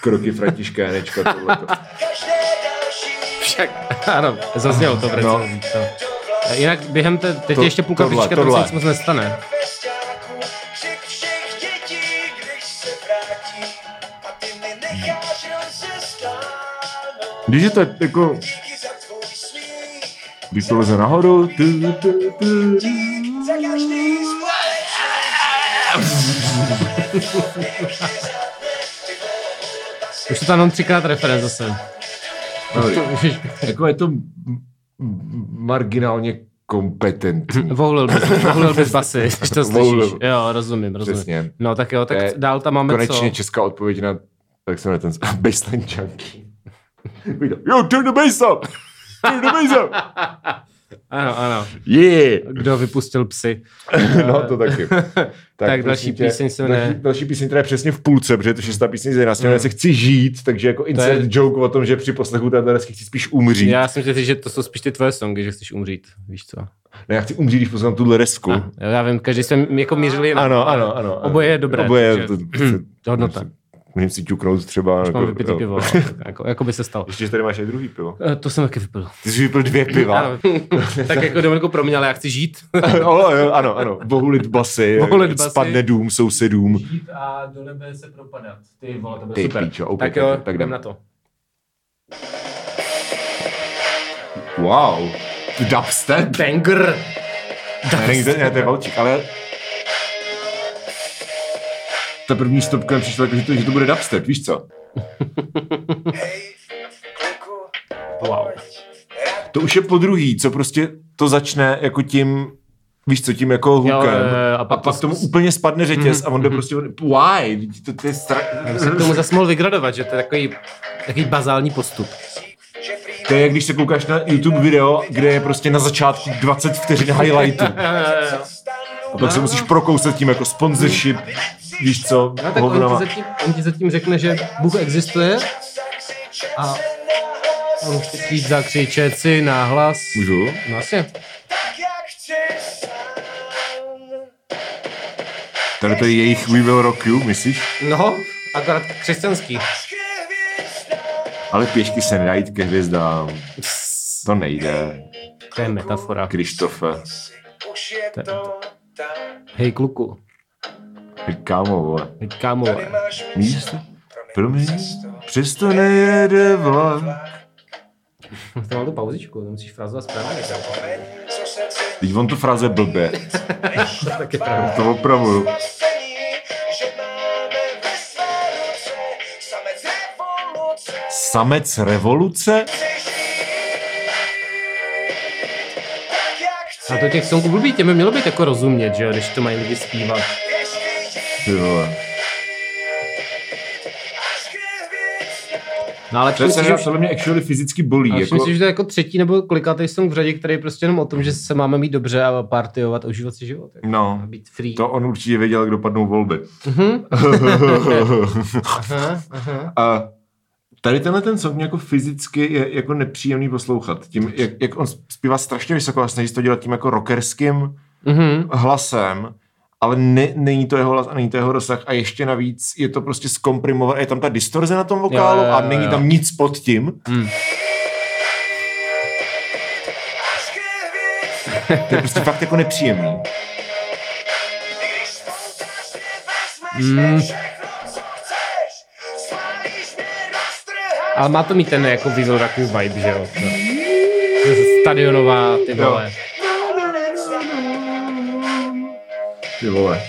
S1: kroky Františka Janečka tohleto.
S2: Však, ano, zaznělo to v
S1: No.
S2: recenzích. No. Jinak během té, teď
S1: To-
S2: je ještě půlka
S1: tohle,
S2: tam se
S1: tohle.
S2: nic moc nestane.
S3: když
S1: je to jako, když to leze nahoru, tu, tu, tu,
S3: za každý
S2: Už to tam jenom třikrát reference zase.
S1: no, jako je to marginálně kompetentní.
S2: Voulil bys, voulil bys basy, když to slyšíš.
S1: Voulil.
S2: Jo, rozumím, rozumím.
S1: Přesně.
S2: No tak jo, tak
S1: je
S2: dál tam máme
S1: Konečně
S2: co?
S1: česká odpověď na, tak se ten baseline junkie. Yo, turn the bass up! Turn the bass up!
S2: Ano, ano.
S1: Yeah!
S2: Kdo vypustil psy.
S1: No, to taky.
S2: Tak
S1: prosím
S2: další
S1: tě,
S2: píseň se jmenuje-
S1: další, další píseň, která je přesně v půlce, protože je to šestá píseň z 11. Mm. se chci žít, takže jako inside
S2: je-
S1: joke o tom, že při poslechu téhle desky chci spíš umřít.
S2: Já jsem chtěl říct, že to jsou spíš ty tvoje songy, že chceš umřít, víš co?
S1: Ne, já chci umřít, když poznám tuhle desku.
S2: A, já vím, každý jsme jako mířili na
S1: Ano, ano, ano.
S2: Oboje je dobré,
S1: Oboje je to,
S2: hodnota.
S1: Můžeme si ťuknout třeba.
S2: Mám vypitý
S1: jo.
S2: pivo, jako, jako by se stalo.
S1: Ještě, že tady máš i druhý pivo.
S2: Eh, To jsem taky vypil.
S1: Ty jsi vypil dvě piva.
S2: Ano. tak jako Dominiku pro mě, ale já chci žít.
S1: ano, jo, ano, ano. Bohulit basy,
S2: Bohulit basy.
S1: spadne dům sousedům.
S2: žít a do nebe se propadat. Ty vole, to
S1: Ty
S2: super.
S1: píčo, OK,
S2: tak
S1: tak-
S2: jo,
S1: tak jdem.
S2: jdem na to.
S1: Wow. Dubstep?
S2: Banger!
S1: To, ne, to je Valčík, ale ta první stopka přišla jako, že to, že to bude dubstep, víš co?
S2: Wow.
S1: To už je po druhý, co prostě to začne jako tím, víš co, tím jako hookem.
S2: Jo,
S1: a, pak, a pak tomu úplně spadne řetěz a on jde prostě, why? To, to je stra...
S2: Se k tomu zase mohl vygradovat, že to je takový, takový bazální postup.
S1: To je, jak když se koukáš na YouTube video, kde je prostě na začátku 20 vteřin highlightu. A pak se musíš prokousat tím jako sponsorship, víš co,
S2: No tak on ti, zatím, on ti zatím řekne, že Bůh existuje a on ti zakřičet si náhlas.
S1: Můžu?
S2: No asi.
S1: Tady to je jejich We Will Rock You, myslíš?
S2: No, akorát křesťanský.
S1: Ale pěšky se nedají ke hvězdám. To nejde.
S2: To je metafora.
S1: Krištofe.
S3: Je to tam.
S2: Hej kluku,
S1: Ty Kámo, vole.
S2: hej kámo,
S3: máš
S1: Místo? Promiň, přesto nejede vlak.
S2: to mám tu pauzičku, to musíš frázovat správně.
S1: Teď on to fráze blbě.
S2: Tak je pravda.
S1: To
S3: ruce samec revoluce.
S2: A to těch songů blbý, těm by mělo být jako rozumět, že jo, když to mají lidi zpívat.
S3: hvězdám.
S2: No ale
S1: To je se podle mě actually fyzicky bolí. Jako,
S2: myslím že to je jako třetí nebo kolikátý song v řadě, který je prostě jenom o tom, že se máme mít dobře a partyovat a užívat si život. Jako.
S1: no,
S2: A být free.
S1: to on určitě věděl, jak dopadnou volby.
S2: Mhm. Aha, aha.
S1: A tady tenhle ten song mě jako fyzicky je jako nepříjemný poslouchat. Tím, jak, jak on zpívá strašně vysoko a snaží se to dělat tím jako rockerským
S2: Mhm.
S1: hlasem, ale ne, není to jeho hlas a není to jeho rozsah a ještě navíc je to prostě zkomprimované, je tam ta distorze na tom vokálu
S2: Jo, jo, jo,
S1: a není
S2: jo.
S1: tam nic pod tím.
S2: Mm.
S1: To je prostě fakt jako nepříjemný.
S2: Mm. Ale má to mít ten jako Weasel Raku vibe, že jo? To. Stadionová, ty
S1: Jo.
S2: vole.
S1: Ty vole.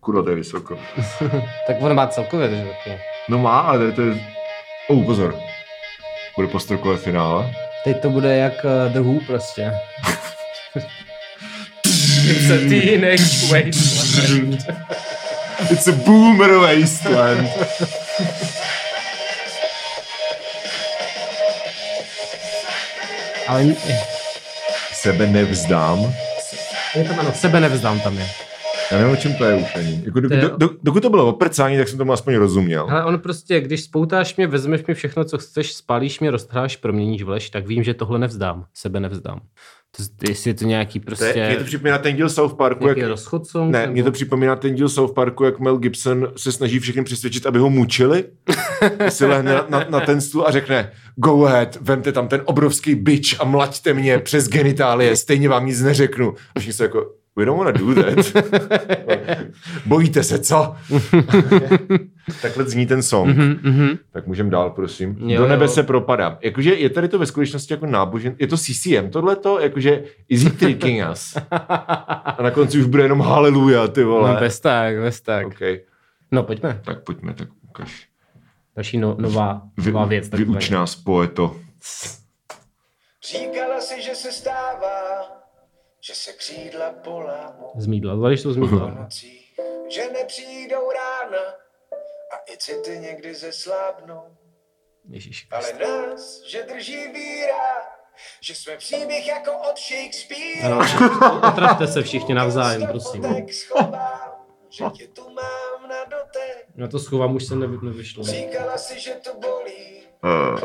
S1: Kurva, to je vysoko.
S2: Tak on má celkově, že taky.
S1: No má, ale tady to je... Oh, pozor. Bude postrokové finále.
S2: Teď to bude jak uh, The Who prostě. It's a teenage wasteland.
S1: It's a boomer wasteland.
S2: Ale
S1: Sebe nevzdám.
S2: je tam ano, sebe nevzdám tam je.
S1: Já nevím, o čem to je už ani. Jako, do,
S2: To je-
S1: do, do, dokud to bylo oprcání, tak jsem tomu aspoň rozuměl.
S2: Ale on prostě, když spoutáš mě, vezmeš mi všechno, co chceš, spálíš mě, roztrháš, proměníš v lež, tak vím, že tohle nevzdám. Sebe nevzdám. To, jestli je to nějaký
S1: To
S2: prostě...
S1: je, mě to připomíná ten díl South Parku, jak,
S2: rozchod song,
S1: ne,
S2: nebo-
S1: mě to připomíná ten díl South Parku, jak Mel Gibson se snaží všechny přesvědčit, aby ho mučili. si lehne na, na, na, ten stůl a řekne, go ahead, vemte tam ten obrovský bič a mlaďte mě přes genitálie, stejně vám nic neřeknu. A všichni jsou jako, we don't wanna do that. Bojíte se, co? Takhle zní ten song.
S2: Mhm, mhm.
S1: Tak můžeme dál, prosím.
S2: Jo,
S1: Do nebe
S2: jo.
S1: se propadá. Jakože je tady to ve skutečnosti jako nábožen... Je to CCM tohleto? Jakože is he tricking us? A na konci už bude jenom haleluja, ty vole.
S2: No, bez tak, bez tak.
S1: Okay.
S2: No pojďme.
S1: Tak pojďme, tak ukaž.
S2: Další no, nová,
S1: Vy,
S2: nová věc.
S1: vyuč nás, poeto.
S3: Říkala si, že se stává, že se křídla polámou
S2: Zmídla, zvlášť jsou
S3: po
S2: zmídla.
S3: nocích, že nepřijdou rána a i city někdy zeslábnou.
S2: Ježíš.
S3: Ale nás, že drží víra, že jsme příběh jako od Shakespearea.
S2: Ano, otravte se všichni navzájem, prosím.
S3: Že tě tu mám na dotek.
S2: Na to schovám už se nevy, nevyšlo.
S3: Říkala si, že to bolí,
S1: Uh,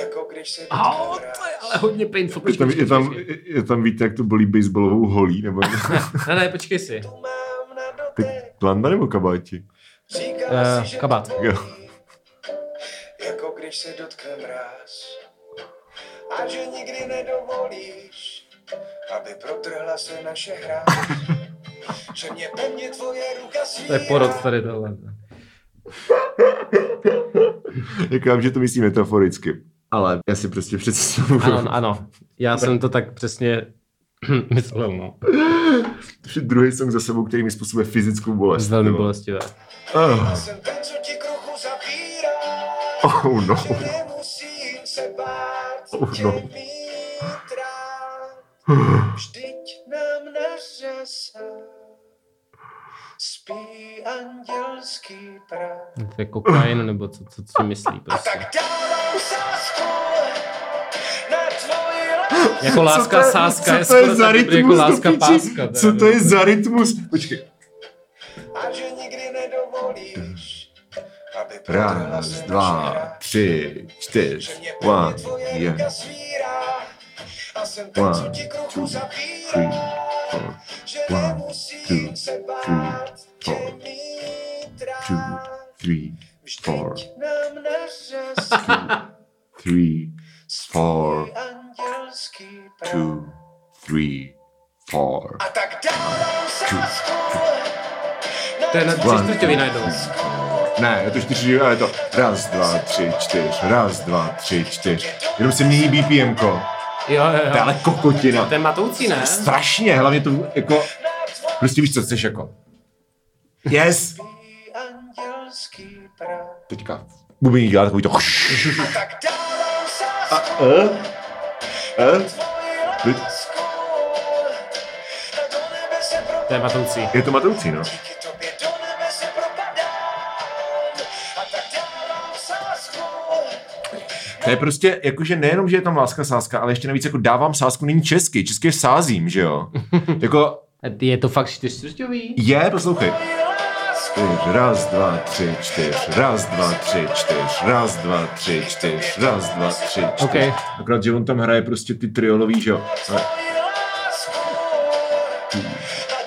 S3: jako když se dotkne
S2: to je ale hodně painful.
S1: je, tam,
S2: počkej,
S1: je, tam,
S2: počkej.
S1: je tam, víte, jak to bolí baseballovou holí? Nebo...
S2: Ne, ne, počkej si.
S3: Tu mám na dotek.
S1: Klanda nebo kabáti?
S2: Eh,
S3: si,
S2: kabát.
S1: Jo.
S3: Jako když se dotkne mráz. A že nikdy nedovolíš, aby protrhla se naše hra. že mě pevně tvoje ruka
S2: To je
S3: svírá.
S2: porod tady tohle.
S1: Vím, že to myslí metaforicky. Ale já si prostě představuju.
S2: Ano, ano. Já jsem to tak přesně myslel, no.
S1: To je druhý song za sebou, který mi způsobuje fyzickou bolest.
S2: Velmi bolestivé.
S1: Oh,
S3: zavírá.
S1: oh no.
S3: Nemusím se bát
S1: Oh, no.
S3: rád. Vždyť nám spí andělský prach.
S2: To je kokain, nebo co, co, co myslí
S3: A
S2: prostě.
S3: tak dávám sásku na tvoji lásku.
S2: Jako láska,
S1: Co to
S2: sáska je
S1: co to
S2: skoro tak dobrý jako láska,
S1: piči?
S2: páska. teda,
S1: Co to je za rytmus? Počkej.
S3: A že nikdy nedovolíš, aby protrhla
S1: Raz, dva, tři, čtyř, one, yeah.
S3: A jsem ten,
S1: One,
S3: co ti kruchu
S1: two,
S3: zavírá.
S1: three, four,
S3: Že
S1: one,
S3: nemusím
S1: two,
S3: se
S1: three,
S3: bát tě
S1: four,
S3: mít
S1: two,
S3: rád.
S1: three, four,
S3: Vždyť nám na řasa
S1: three, four,
S3: spí andělský prach.
S1: two, three, four.
S3: A tak dávám sásku
S2: To je na tři
S1: One,
S2: čtvrťový najednou.
S1: Ne, je to čtyři, ale je to raz, dva, tři, čtyř, raz, dva, tři, čtyř. Jenom se mění BPMko.
S2: Jo, jo,
S1: To je
S2: jo.
S1: ale kokotina.
S2: To je matoucí, ne?
S1: Strašně, hlavně to jako, prostě víš co, chceš jako. Yes. Teďka bubeník dělá takový to.
S3: A nebe se
S2: To je matoucí.
S1: Je to matoucí, no. To je prostě, jakože nejenom, že je tam láska sáska, ale ještě navíc jako dávám sásku, není česky, česky sázím, že jo? jako
S2: Je to fakt čtyřčtvrťový?
S1: je, poslouchej. Čtyř, raz, dva, tři, čtyř, raz, dva, tři, čtyř, raz, dva, tři, čtyř, raz, dva, tři, čtyř.
S2: OK.
S1: Akorát, že on tam hraje prostě ty triolový, že jo?
S3: Tvoji lásku.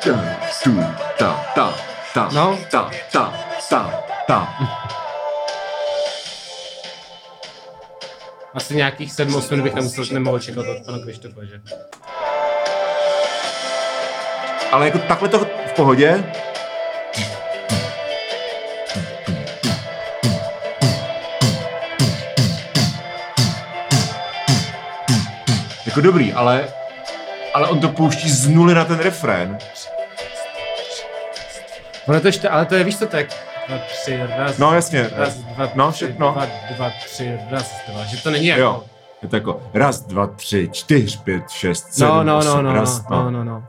S1: Ta, tu, ta, ta, ta,
S2: No.
S1: ta, ta, ta, ta.
S2: Asi nějakých 7-8 minut bych nemusel, nemohl čekat od pana Krištofa, že?
S1: Ale jako takhle to v pohodě. Jako dobrý, ale, ale on to pouští z nuly na ten refrén.
S2: Ono to ještě, ale to je, víš co, tak dva, tři, raz,
S1: No, jasně.
S2: raz, dva,
S1: No,
S2: tři,
S1: všechno.
S2: dva, dva, tři, raz, dva, že to není jako...
S1: Jo. Je to jako raz, dva, tři, čtyř, pět, šest, sedm,
S2: No, no,
S1: osm,
S2: no, no,
S1: raz,
S2: no, no, no.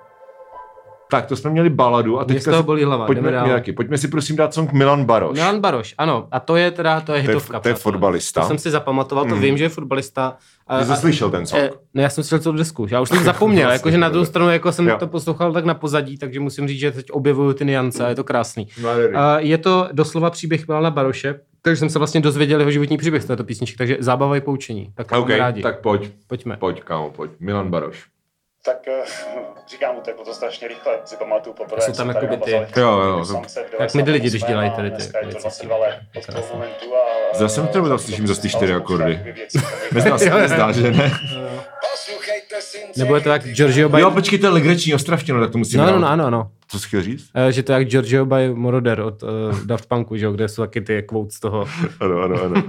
S1: Tak, to jsme měli baladu a
S2: Mě z
S1: teďka...
S2: toho
S1: si-
S2: bolí hlava,
S1: Pojďme,
S2: jdeme dál.
S1: mě taky. Pojďme si prosím dát song Milan Baroš.
S2: Milan Baroš, ano. A to je teda, to je
S1: to je,
S2: hitovka.
S1: to je fotbalista.
S2: To jsem si zapamatoval, to
S1: Mm.
S2: vím, že je fotbalista. A,
S1: Ty jsi
S2: a-
S1: slyšel ten song?
S2: Eh, ne, já jsem slyšel celou desku. Já už jsem zapomněl,
S1: Vlastně,
S2: jakože na druhou stranu jako jsem
S1: Jo.
S2: to poslouchal tak na pozadí, takže musím říct, že teď objevuju ty niance a je to krásný.
S1: Nádherný.
S2: A je to doslova příběh Milana Baroše, takže jsem se vlastně dozvěděl jeho životní příběh z této písničky, takže zábava i poučení. Tak
S1: OK,
S2: jsme rádi.
S1: tak pojď.
S2: Pojďme.
S1: Pojď, kámo, pojď. Milan Baroš.
S5: Tak eh, říkám, uteklo to strašně rychle. Si pamatuju poprvé,
S2: Jsou tam
S5: tady
S2: jakoby ty-
S1: Jo, jo, to-
S2: Jak mi ty lidi, když
S5: 98.
S2: dělají tady ty
S5: to
S2: věci.
S5: 22 let od toho
S2: Krásné.
S5: momentu a...
S1: Zase jsem to zase slyším zase ty čtyři akordy. Nezdá se, nezdá, že ne?
S2: Nebo je to jak Giorgio by...
S1: Jo, počkej, to je legrační ostravštino, tak to musím
S2: No, no, no, ano, ano.
S1: Co jsi chtěl říct?
S2: Eh, Že to je jak Giorgio by Moroder od uh, Daft Punku, že jo, kde jsou taky ty quotes z toho.
S1: Ano, ano, ano.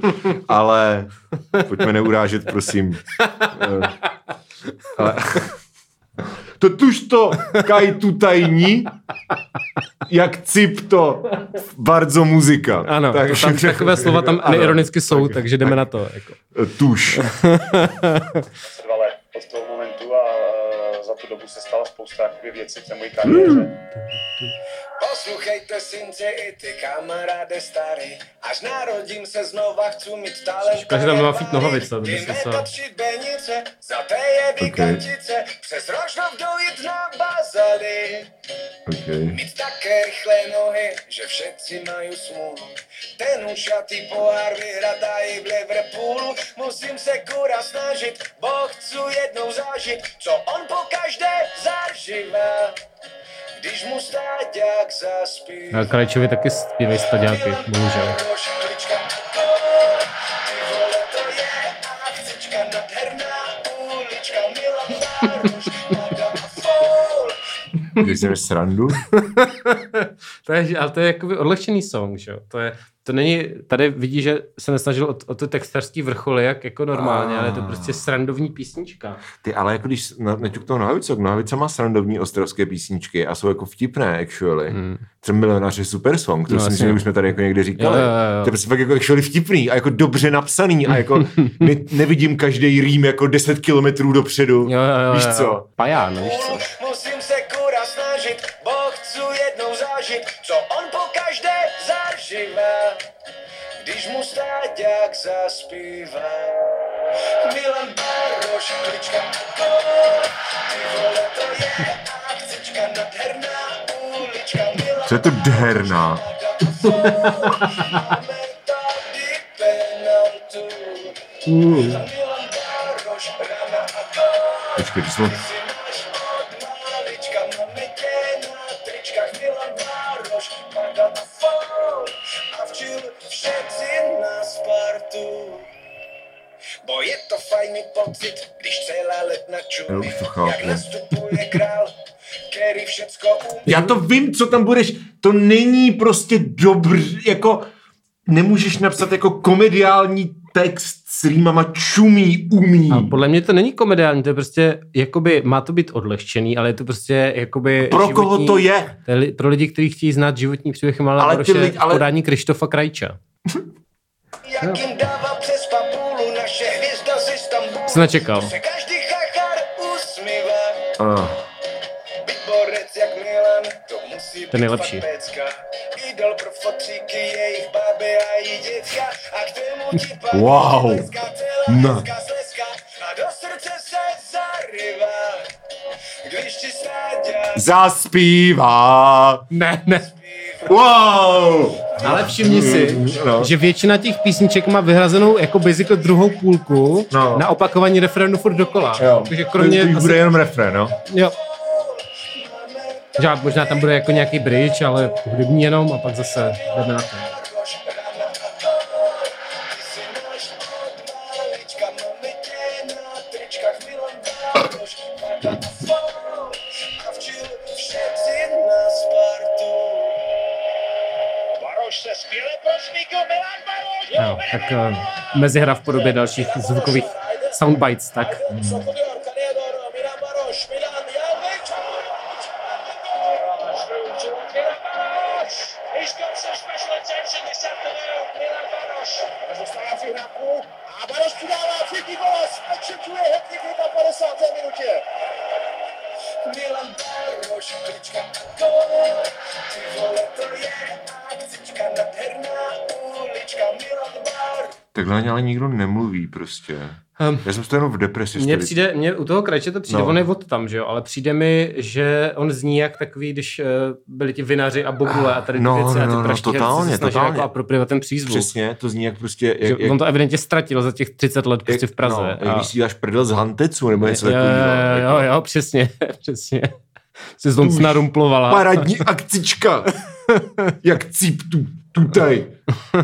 S1: Ale pojďme neurážet, prosím. Ale... Totuž to kaj tutaj ní, jak cip to bardzo muzyka.
S2: Ano, tak, to tam takové slova tam
S1: Ano.
S2: neironicky jsou, takže jdeme na to. Jako.
S1: Tuž.
S5: 22 let od toho momentu a za tu dobu se stala spousta věcí v té mojí kariéře.
S3: Poslouchejte synci i ty kamaráde starý, až narodím se znova, chci mít talent.
S2: Říká, že tam má fit nohavice, to by se co-
S3: benice, za té jedy
S1: Okay.
S3: kantice, přes Rožnov dojít na bazary.
S1: Okay.
S3: Mít také rychlé nohy, že všetci mají smůlu. Ten ušatý pohár vyhrát i v Liverpoolu. Musím se kura snažit, bo chci jednou zažít, co on po každé zažívá. Když mu stáďák zaspívá.
S2: A Krajčovi taky zpívají staďáky, bohužel.
S3: Klička, ty vole, to je akcička nádherná
S1: Když jsem srandu.
S2: To je, ale to je jakoby odlehčený song, že jo? To, je, to není, tady vidí, že se nesnažil o, o ty textařský vrcholy, jak jako normálně, ale je to prostě srandovní písnička.
S1: Ty, ale jako když na, naťuknou nohavice, nohavice má srandovní ostrovské písničky a jsou jako vtipné, actually. Hmm. Třeba Milionář je super song, to
S2: No,
S1: si myslím, že už jsme tady jako někde říkali.
S2: Jo, jo, jo.
S1: To je prostě fakt jako actually vtipný a jako dobře napsaný a jako ne, nevidím každý rým jako 10 kilometrů dopředu.
S2: Jo, jo, jo,
S1: Víš
S2: jo.
S1: co?
S2: Paján, víš co?
S3: Po každé zažívá, když mu stáďák zaspívá. Milan Baroš, klička Ako, ty vole, to je akcička nádherná ulička, Milan
S1: Co je to dherná?
S3: Ako,
S1: Počkej, to jsme...
S3: čumí,
S1: už to chápu. Já to vím, co tam budeš. To není prostě dobrý, jako nemůžeš napsat jako komediální text s rýmama čumí, umí.
S2: A podle mě to není komediální, to je prostě, jakoby, má to být odlehčený, ale je to prostě, jakoby...
S1: Pro koho
S2: životní-
S1: to je?
S2: To je li- pro lidi, kteří chtějí znát životní příběh Milana
S1: Ale ty
S2: Baroše
S1: lidi- ale-
S2: podání Krištofa Krajča.
S3: Jak jim dává přes naše hvězda z Istanbulu.
S2: Jsi nečekal.
S3: To se každý.
S1: Ah.
S3: Byť borec jak Milan, to
S2: Ten nejlepší.
S1: Wow. No. Zaspívá.
S2: Ne, ne.
S1: Wow.
S2: Ale všimni si,
S1: No.
S2: že většina těch písniček má vyhrazenou jako basically druhou půlku
S1: No.
S2: na opakovaní referendu furt dokola. Takže kromě...
S1: to, to už
S2: asi-
S1: bude jenom refrén, no?
S2: Jo. Že možná tam bude jako nějaký bridge, ale hudební jenom a pak zase jdeme na to. Tak uh, mezihra v podobě dalších zvukových soundbites, tak
S1: Takhle ani ale nikdo nemluví prostě.
S2: Um,
S1: Já jsem to jenom v depresi.
S2: mně přijde, mně u toho krajče to přijde,
S1: No.
S2: no. on je od tam, že jo, ale přijde mi, že on zní jak takový, když uh, byli ti vinaři a bobule a tady ty
S1: No,
S2: věci
S1: no,
S2: a ty
S1: no, no,
S2: praští herci
S1: totálně,
S2: se
S1: totálně.
S2: jako apropriovat ten přízvuk.
S1: Přesně, to zní jak prostě... Jak,
S2: Že
S1: jak,
S2: on to evidentně ztratil za těch 30 let prostě v Praze.
S1: No,
S2: a-
S1: jak když si dáš prdel z Hantecu nebo něco
S2: jo,
S1: takového.
S2: jo, jo, jo, přesně, přesně. Se zlom narumplovala.
S1: Paradní akcička. jak cíp tu, tutaj.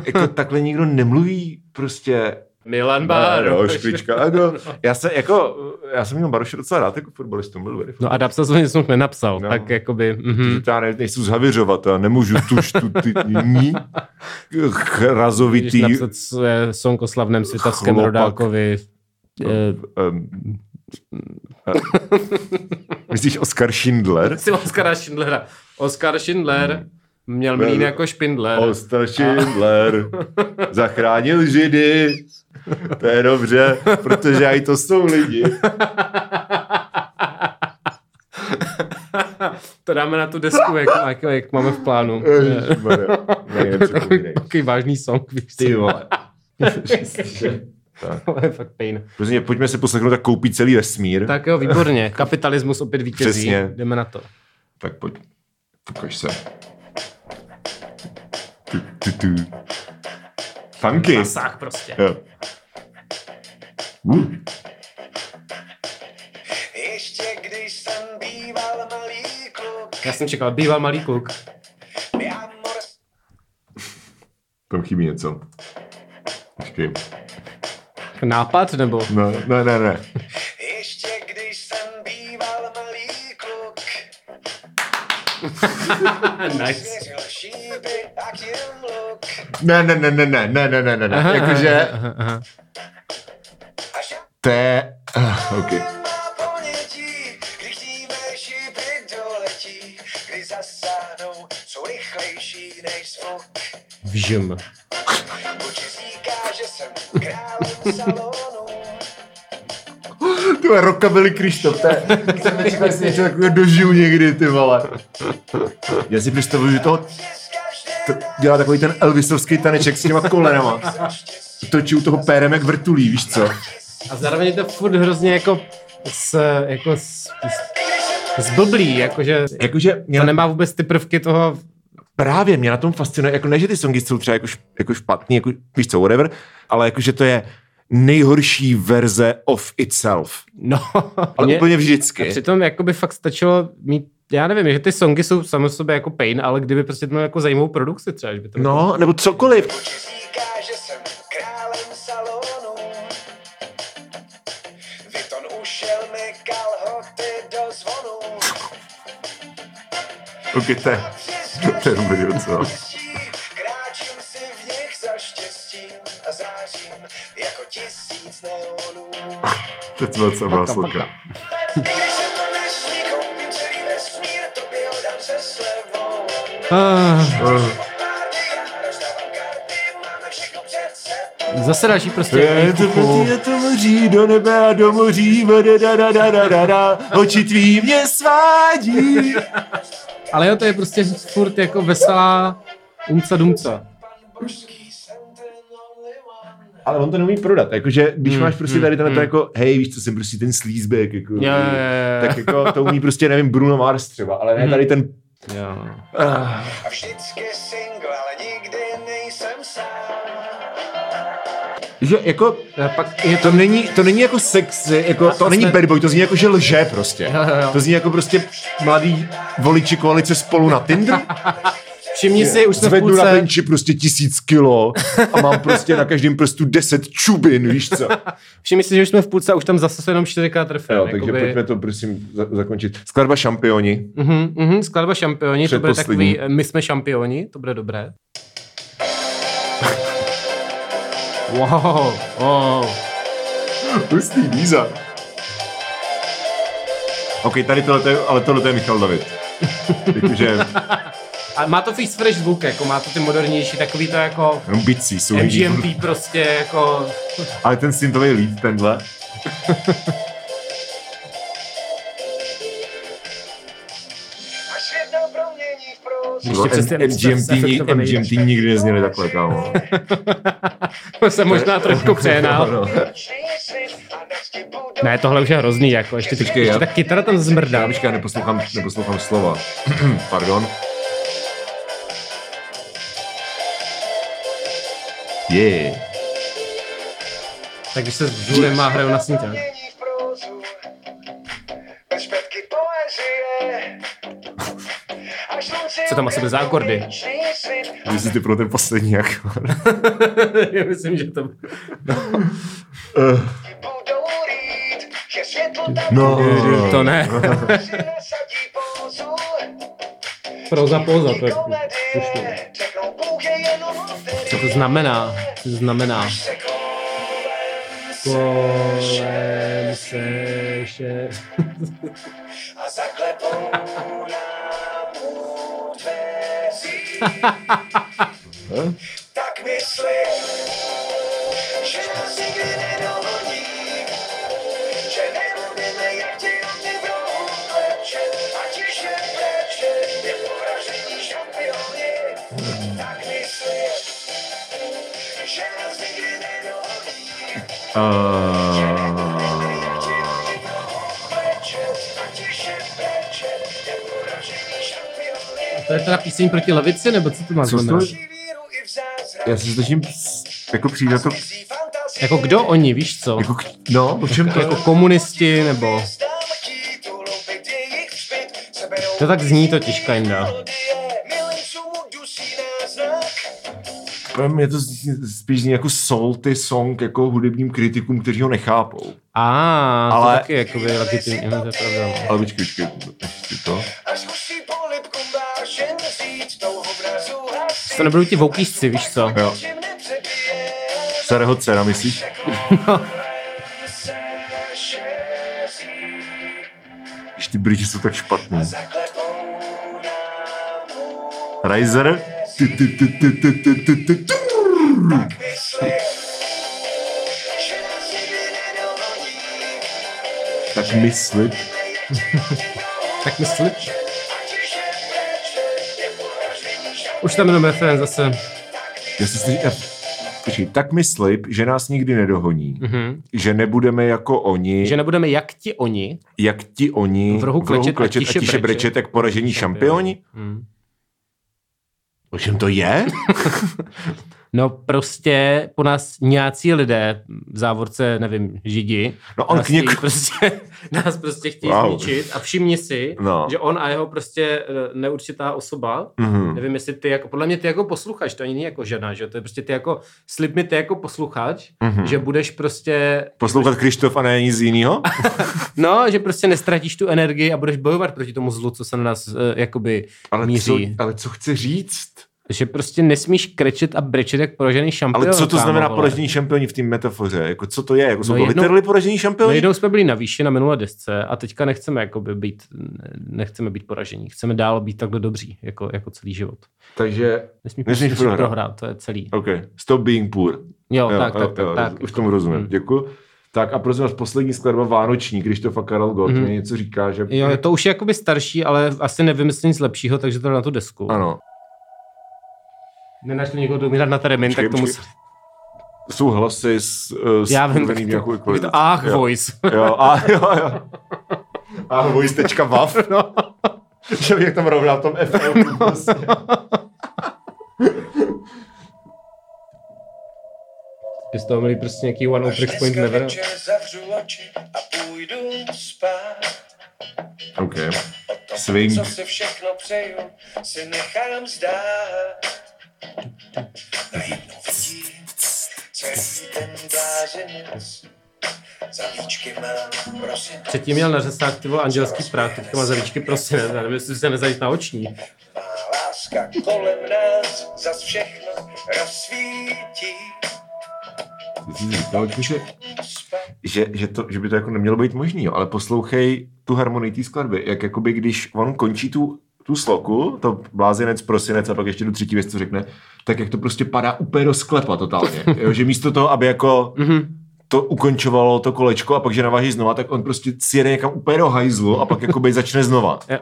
S1: jako takhle nikdo nemluví prostě.
S2: Milan Baroš.
S1: špička. Jako, já, se, jako, já jsem měl Baroše docela rád jako fotbalistu. Byl very
S2: No a Dapsa to nic nenapsal,
S1: No.
S2: tak jakoby... Mhm.
S1: Hm. Já ne, nejsou zhavěřovat a nemůžu tuž tu ty ní
S2: Když
S1: chrazovitý
S2: napsat své song o slavném světavském rodákovi. eh,
S1: um, Myslíš Oskar Schindler?
S2: Si Oskara Schindlera. Oskar Schindler měl mlín jako Špindler.
S1: Oskar Schindler zachránil Židy. To je dobře, protože i to jsou lidi.
S2: to dáme na tu desku, jak, jak, jak máme v plánu. Takový, vážný song, víš?
S1: Ty vole.
S2: To je fakt pain.
S1: Prostě pojďme si poslechnout tak koupí celý vesmír.
S2: Tak jo, výborně. Kapitalismus opět vítězí.
S1: Přesně.
S2: Jdeme na to.
S1: Tak pojď. Ukaž se. Funky.
S2: Masák prostě.
S1: Jo. Uh.
S3: Ještě když jsem býval malý kluk,
S2: Já jsem čekal, býval malý kluk.
S1: Tam chybí něco. Počkej.
S2: Nápad nebo?
S1: No, ne, ne, ne.
S3: Ještě když jsem býval malý kluk,
S2: nice.
S1: Ne, ne, ne, ne, ne, ne, ne, ne, ne, ne. Jakože
S2: Aha, aha.
S3: Až
S1: to je... Uh, okay.
S3: králem salonu,
S1: Ty vole, rockabilly Krištof, to je... Jsem nečekal, že něco takového dožiju někdy, ty vole. Já si představuju, že to t- dělá takový ten Elvisovský taneček s těma kolenama. Točí u toho pérem jak vrtulí, víš co?
S2: A zároveň je to furt hrozně jako s, jako s, s, zblblý, jakože
S1: Jakože mě
S2: to
S1: na,
S2: nemá vůbec ty prvky toho,
S1: právě mě na tom fascinuje, jako ne, že ty songy jsou třeba jako, š- jako špatný, jako, víš co, whatever, ale jakože to je nejhorší verze of itself.
S2: no.
S1: Ale
S2: mě-
S1: úplně
S2: A
S1: vždycky.
S2: přitom jako by fakt stačilo mít, já nevím, že ty songy jsou samo sobě jako pain, ale kdyby prostě to jako zajímavou produkci třeba, že by to
S1: No, nebo cokoliv.
S3: říká, že jsem králem salonu. Vyton ušel mi kalhoty do zvonu.
S1: Ok, to je, to je dobrý
S3: jako.
S1: To je byla sloka.
S2: zase další prostě
S1: Je to je to moří do nebe a do moří, da, da, da, da, da, da, da, oči tvý mě svádí.
S2: Ale jo, to je prostě furt jako veselá umca dumca.
S1: Ale on to neumí prodat, jakože když
S2: Hmm,
S1: máš prostě
S2: hmm,
S1: tady tenhle to
S2: hmm.
S1: jako, hej, víš co, jsem prostě ten sleazeback, jako,
S2: jo, jo, jo.
S1: tak jako to umí prostě, nevím, Bruno Mars třeba, ale ne
S2: Hmm.
S1: tady ten,
S2: Jo.
S3: A vždycky single, ale nikdy nejsem sám.
S1: že jako,
S2: pak je
S1: to není, to není jako sexy, jako, to není
S2: jsme-
S1: bad boy, to zní jako, že lže prostě.
S2: Jo, jo, jo.
S1: To zní jako prostě mladý voliči koalice spolu na Tinder.
S2: Všimni si, už jsme
S1: Zvednu na benči prostě tisíc kilo a mám prostě na každém prstu deset čubin, víš co?
S2: všimni si, že už jsme v půlce a už tam zase se jenom čtyřikrát trefil.
S1: Jo, takže pojďme to prosím za- zakončit. Skladba Šampioni.
S2: Mhm, mhm, skladba šampioni, to bude takový, eh, my jsme šampioni, to bude dobré. Wow, wow.
S1: Hustý víza. OK, tady tohle, je, ale tohle je Michal David. Jakože
S2: A má to fix fresh zvuk, jako má to ty modernější, takový to jako
S1: bicí jsou.
S2: MGMT prostě jako...
S1: Ale ten syntový lead, tenhle.
S2: Ještě přes ten
S1: MGMT, nikdy nezněli takhle, kámo.
S2: To jsem možná trošku přehnal.
S1: No, no.
S2: Ne, tohle už je hrozný, jako ještě,
S1: Počkej,
S2: ještě
S1: já-
S2: ta kytara tam zmrdá.
S1: Já počkej, já neposlouchám, neposlouchám slova. Pardon. Je. Yeah.
S2: Tak když se s Julem má hraju na
S3: snítě.
S2: Co tam asi bez akordy?
S1: Myslím, ty pro ten poslední akord.
S2: Já myslím, že to...
S3: No. Eh. No,
S1: no.
S2: To ne. Proza poza, to Co to znamená? Co to znamená? Kolem se še...
S3: a zaklepou nám u dveří. tak mysli, že nás nikdy nedohodí, a šampioni.
S2: To je teda píseň proti levici, nebo co to má
S3: zázrak.
S1: Já se snažím jako přijít na to.
S2: Jako kdo oni, víš co?
S1: jako, no, o čem to
S2: Jako komunisti, nebo... To tak zní totiž, kinda.
S1: Pro mě to spíš zní jako salty song jako hudebním kritikům, kteří ho nechápou.
S2: A,
S1: Ale-
S2: to taky jakoby legitimní, no, to je pravda. no.
S1: Ale počkej, počkej, ještě to.
S2: To nebudou ti voukýšci, víš co?
S1: Jo. Starého dcera, myslíš?
S3: šeří.
S1: Když ty bridge jsou tak
S3: nám
S1: Riser? Tak myslím.
S2: Tak myslit.
S3: tak. Už
S2: tam jenom FN zase.
S1: Já si slyším, já... Počkej, tak mi slib, že nás nikdy nedohoní.
S2: Mm-hmm.
S1: Že nebudeme jako oni.
S2: Že nebudeme jak ti oni.
S1: Jak ti oni.
S2: V rohu klečet, v rohu
S1: klečet a
S2: tiše,
S1: a tiše
S2: brečet,
S1: brečet jak poražení šampioni.
S2: šampioni. Mm.
S1: O čem to je?
S2: No prostě po nás nějací lidé, v závorce, nevím, židi,
S1: No on
S2: nás,
S1: k něk-
S2: chtějí prostě, nás prostě chtějí
S1: Wow.
S2: zničit a všimni si,
S1: No.
S2: že on a jeho prostě eh, neurčitá osoba,
S1: Mhm.
S2: nevím, jestli ty jako, podle mě ty jako posluchač, to ani není jako žena, že to je prostě ty jako, slib mi ty jako posluchač,
S1: Mhm.
S2: že budeš prostě,
S1: Poslouchat Krištof a ne nic jiného?
S2: no, že prostě nestratíš tu energii a budeš bojovat proti tomu zlu, co se na nás uh, jakoby
S1: Ale co,
S2: míří.
S1: ale co chce říct?
S2: Že prostě nesmíš krečet a brečet jak poražený šampion.
S1: Ale co to
S2: kámo,
S1: znamená
S2: vole.
S1: poražení šampioni v té metafoře? Jako co to je? Jako jsou
S2: No
S1: to
S2: jednou-
S1: literally poražení
S2: No
S1: šampioni?
S2: jednou jsme byli na výši na minulé desce a teďka nechceme jakoby být, nechceme být poražení. Chceme dál být takhle dobří, jako, jako celý život.
S1: Takže,
S2: Nesmíš,
S1: Nesmíš
S2: nesmíš
S1: prohrát.
S2: prohrát. to je celý.
S1: OK, stop being poor.
S2: Jo, tak, tak, tak, tak.
S1: Už tomu rozumím,
S2: Hmm.
S1: děkuji. Tak a prosím vás, poslední skladba Vánoční, Krištof a Karel Gott
S2: Mhm.
S1: mi něco říká, že...
S2: Jo, to už je jakoby starší, ale asi nevymyslím nic lepšího, takže to na tu desku.
S1: Ano,
S2: Nenašli někoho umírat na termin, tak to
S1: jsou hlasy s, uh, s
S2: Já vím, tak
S1: kurveným nějakou
S2: to,
S1: ekvalitou.
S2: to ach,
S1: Jo.
S2: voice.
S1: Jo, a jo, jo. A voice.wav.
S2: No.
S1: Že bych tam rovnal v tom FL. Prostě.
S2: Je z toho měli prostě nějaký one
S3: Až
S2: off point never.
S3: zavřu oči a půjdu spát.
S1: OK. Swing.
S3: co si všechno přeju, si nechám zdát.
S2: Předtím měl na řesách ty vole andělský práh, teďka má zavíčky prosinec, já nevím, jestli se nezajít na oční.
S3: Má láska kolem nás zas všechno rozsvítí.
S1: Jsi říkal, že, že, že, to, že by to jako nemělo být možný, jo. ale poslouchej tu harmonii té skladby, jak jakoby když on končí tu, tu sloku, to blázinec, prosinec a pak ještě do třetí věc, co řekne, tak jak to prostě padá úplně do sklepa totálně. Jo, že místo toho, aby jako
S2: Mhm.
S1: to ukončovalo to kolečko a pak, že naváží znova, tak on prostě sjede někam úplně do hajzlu a pak jakoby začne znova.
S2: Jo.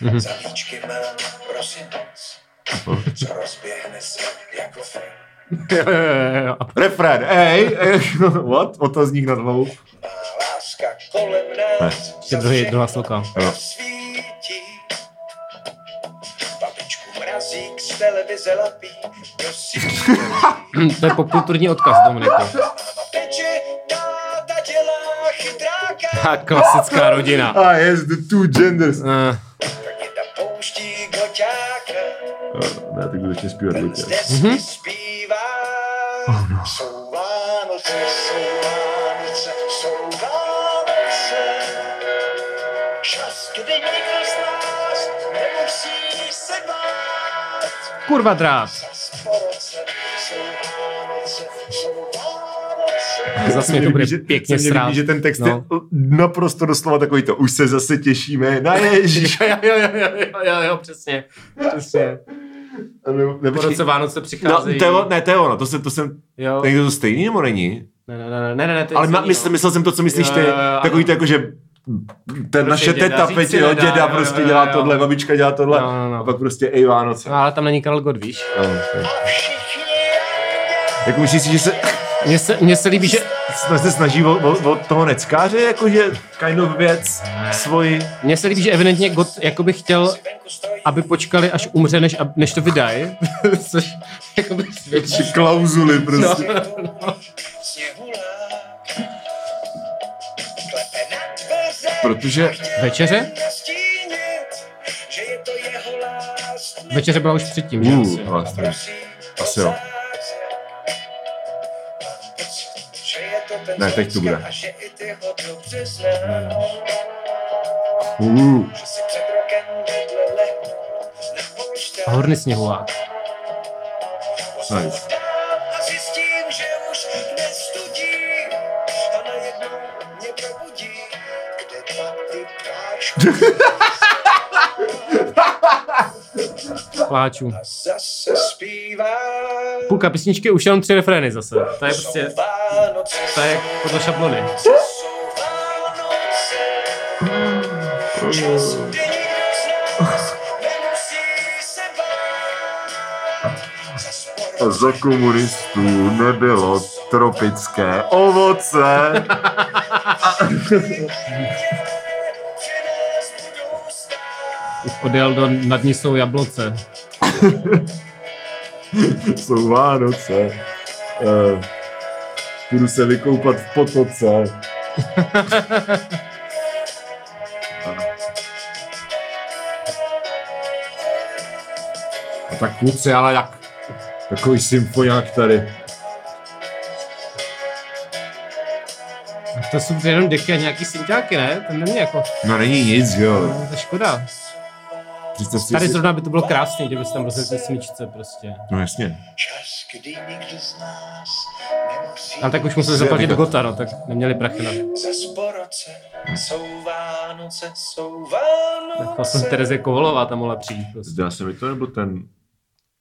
S2: Mhm.
S3: Za víčky mám prosinec, co rozběhne se jako film.
S1: Refrén, ej, what? Otazník na
S3: dvou. Láska kolem nás.
S2: Druhý, druhá sloka.
S3: No. televize lapí,
S2: To je popkulturní odkaz,
S3: Dominiko.
S2: Ta klasická rodina.
S1: A yes, the two genders.
S2: Uh.
S1: Ne, tak začne zpívat děti
S3: z desky zpívá. Jsou Vánoce, jsou Vánoce, jsou Vánoce. Čas, kdy nikdo z nás nemusí se bát.
S2: kurva drát. Zase mě to bude pěkně
S1: se mě líbí, že ten text
S2: No.
S1: je naprosto doslova takový to, už se zase těšíme, na ježíš.
S2: Jo, jo, jo, jo, jo, jo, jo, přesně. Přesně.
S1: Nebo, nebo,
S2: Po roce Vánoce
S1: no,
S2: přicházejí.
S1: to je, ne, to je ono, to jsem, to jsem,
S2: Jo.
S1: někdo to stejný nebo není?
S2: Ne, ne, ne, ne, ne, ne, to je
S1: Ale
S2: celý,
S1: mysl,
S2: no.
S1: myslel jsem to, co myslíš
S2: Jo,
S1: ty,
S2: jo, jo,
S1: takový to jako, že ten naše
S2: děda
S1: teta, Peti,
S2: si
S1: jo, děda
S2: jo,
S1: prostě
S2: jo,
S1: dělá
S2: jo.
S1: tohle, babička dělá tohle,
S2: No, no, no.
S1: a pak prostě ej Vánoce.
S2: No, ale tam není Karel Gott, víš?
S1: No,
S3: všichni
S1: Jako myslíš si, že se,
S2: Mně se, mně se líbí, že...
S1: se se snaží o, o, o toho neckáře, jakože kind of věc svoji.
S2: Mně se líbí, že evidentně Gott jakoby chtěl aby počkali, až umře, než, ab- než to vydají. Což jakoby svědčí.
S1: Klauzuly
S2: No,
S1: prostě.
S2: no.
S3: Na dveře,
S1: Protože
S2: Večeře? Večeře byla už předtím, že
S1: Uh,
S2: asi.
S1: vlastně. Asi jo.
S3: Rokem vedle lehnul na polštář.
S2: A horny sněhulák.
S1: nice.
S3: A zjistím, že zpívá.
S2: Půlka písničky už jenom tři refrény zase. To je prostě, to je podle šablony.
S1: A za komunistů nebylo tropické ovoce.
S2: odjel do nad ní jsou jabloce.
S1: Jsou Vánoce. Uh, budu se vykoupat v potoce. A tak kluci, ale jak takový symfoniák tady.
S2: To jsou jenom deky a nějaký synťáky, ne? To není jako,
S1: No není nic, jo.
S2: no, to je škoda.
S1: Představ si,
S2: Tady zrovna by to bylo krásný, kdyby se tam rozjetli smyčce prostě.
S1: No jasně.
S3: Čas, kdy nikdo z nás nemusí
S2: Ale tak už museli zaplatit Gota, no, tak neměli prachy na
S3: za sporoce. Jsou Vánoce, jsou Vánoce.
S2: Tak jsem Terezie Kovalová tam mohla přijít. Prostě.
S1: Zdá se mi to, nebo ten,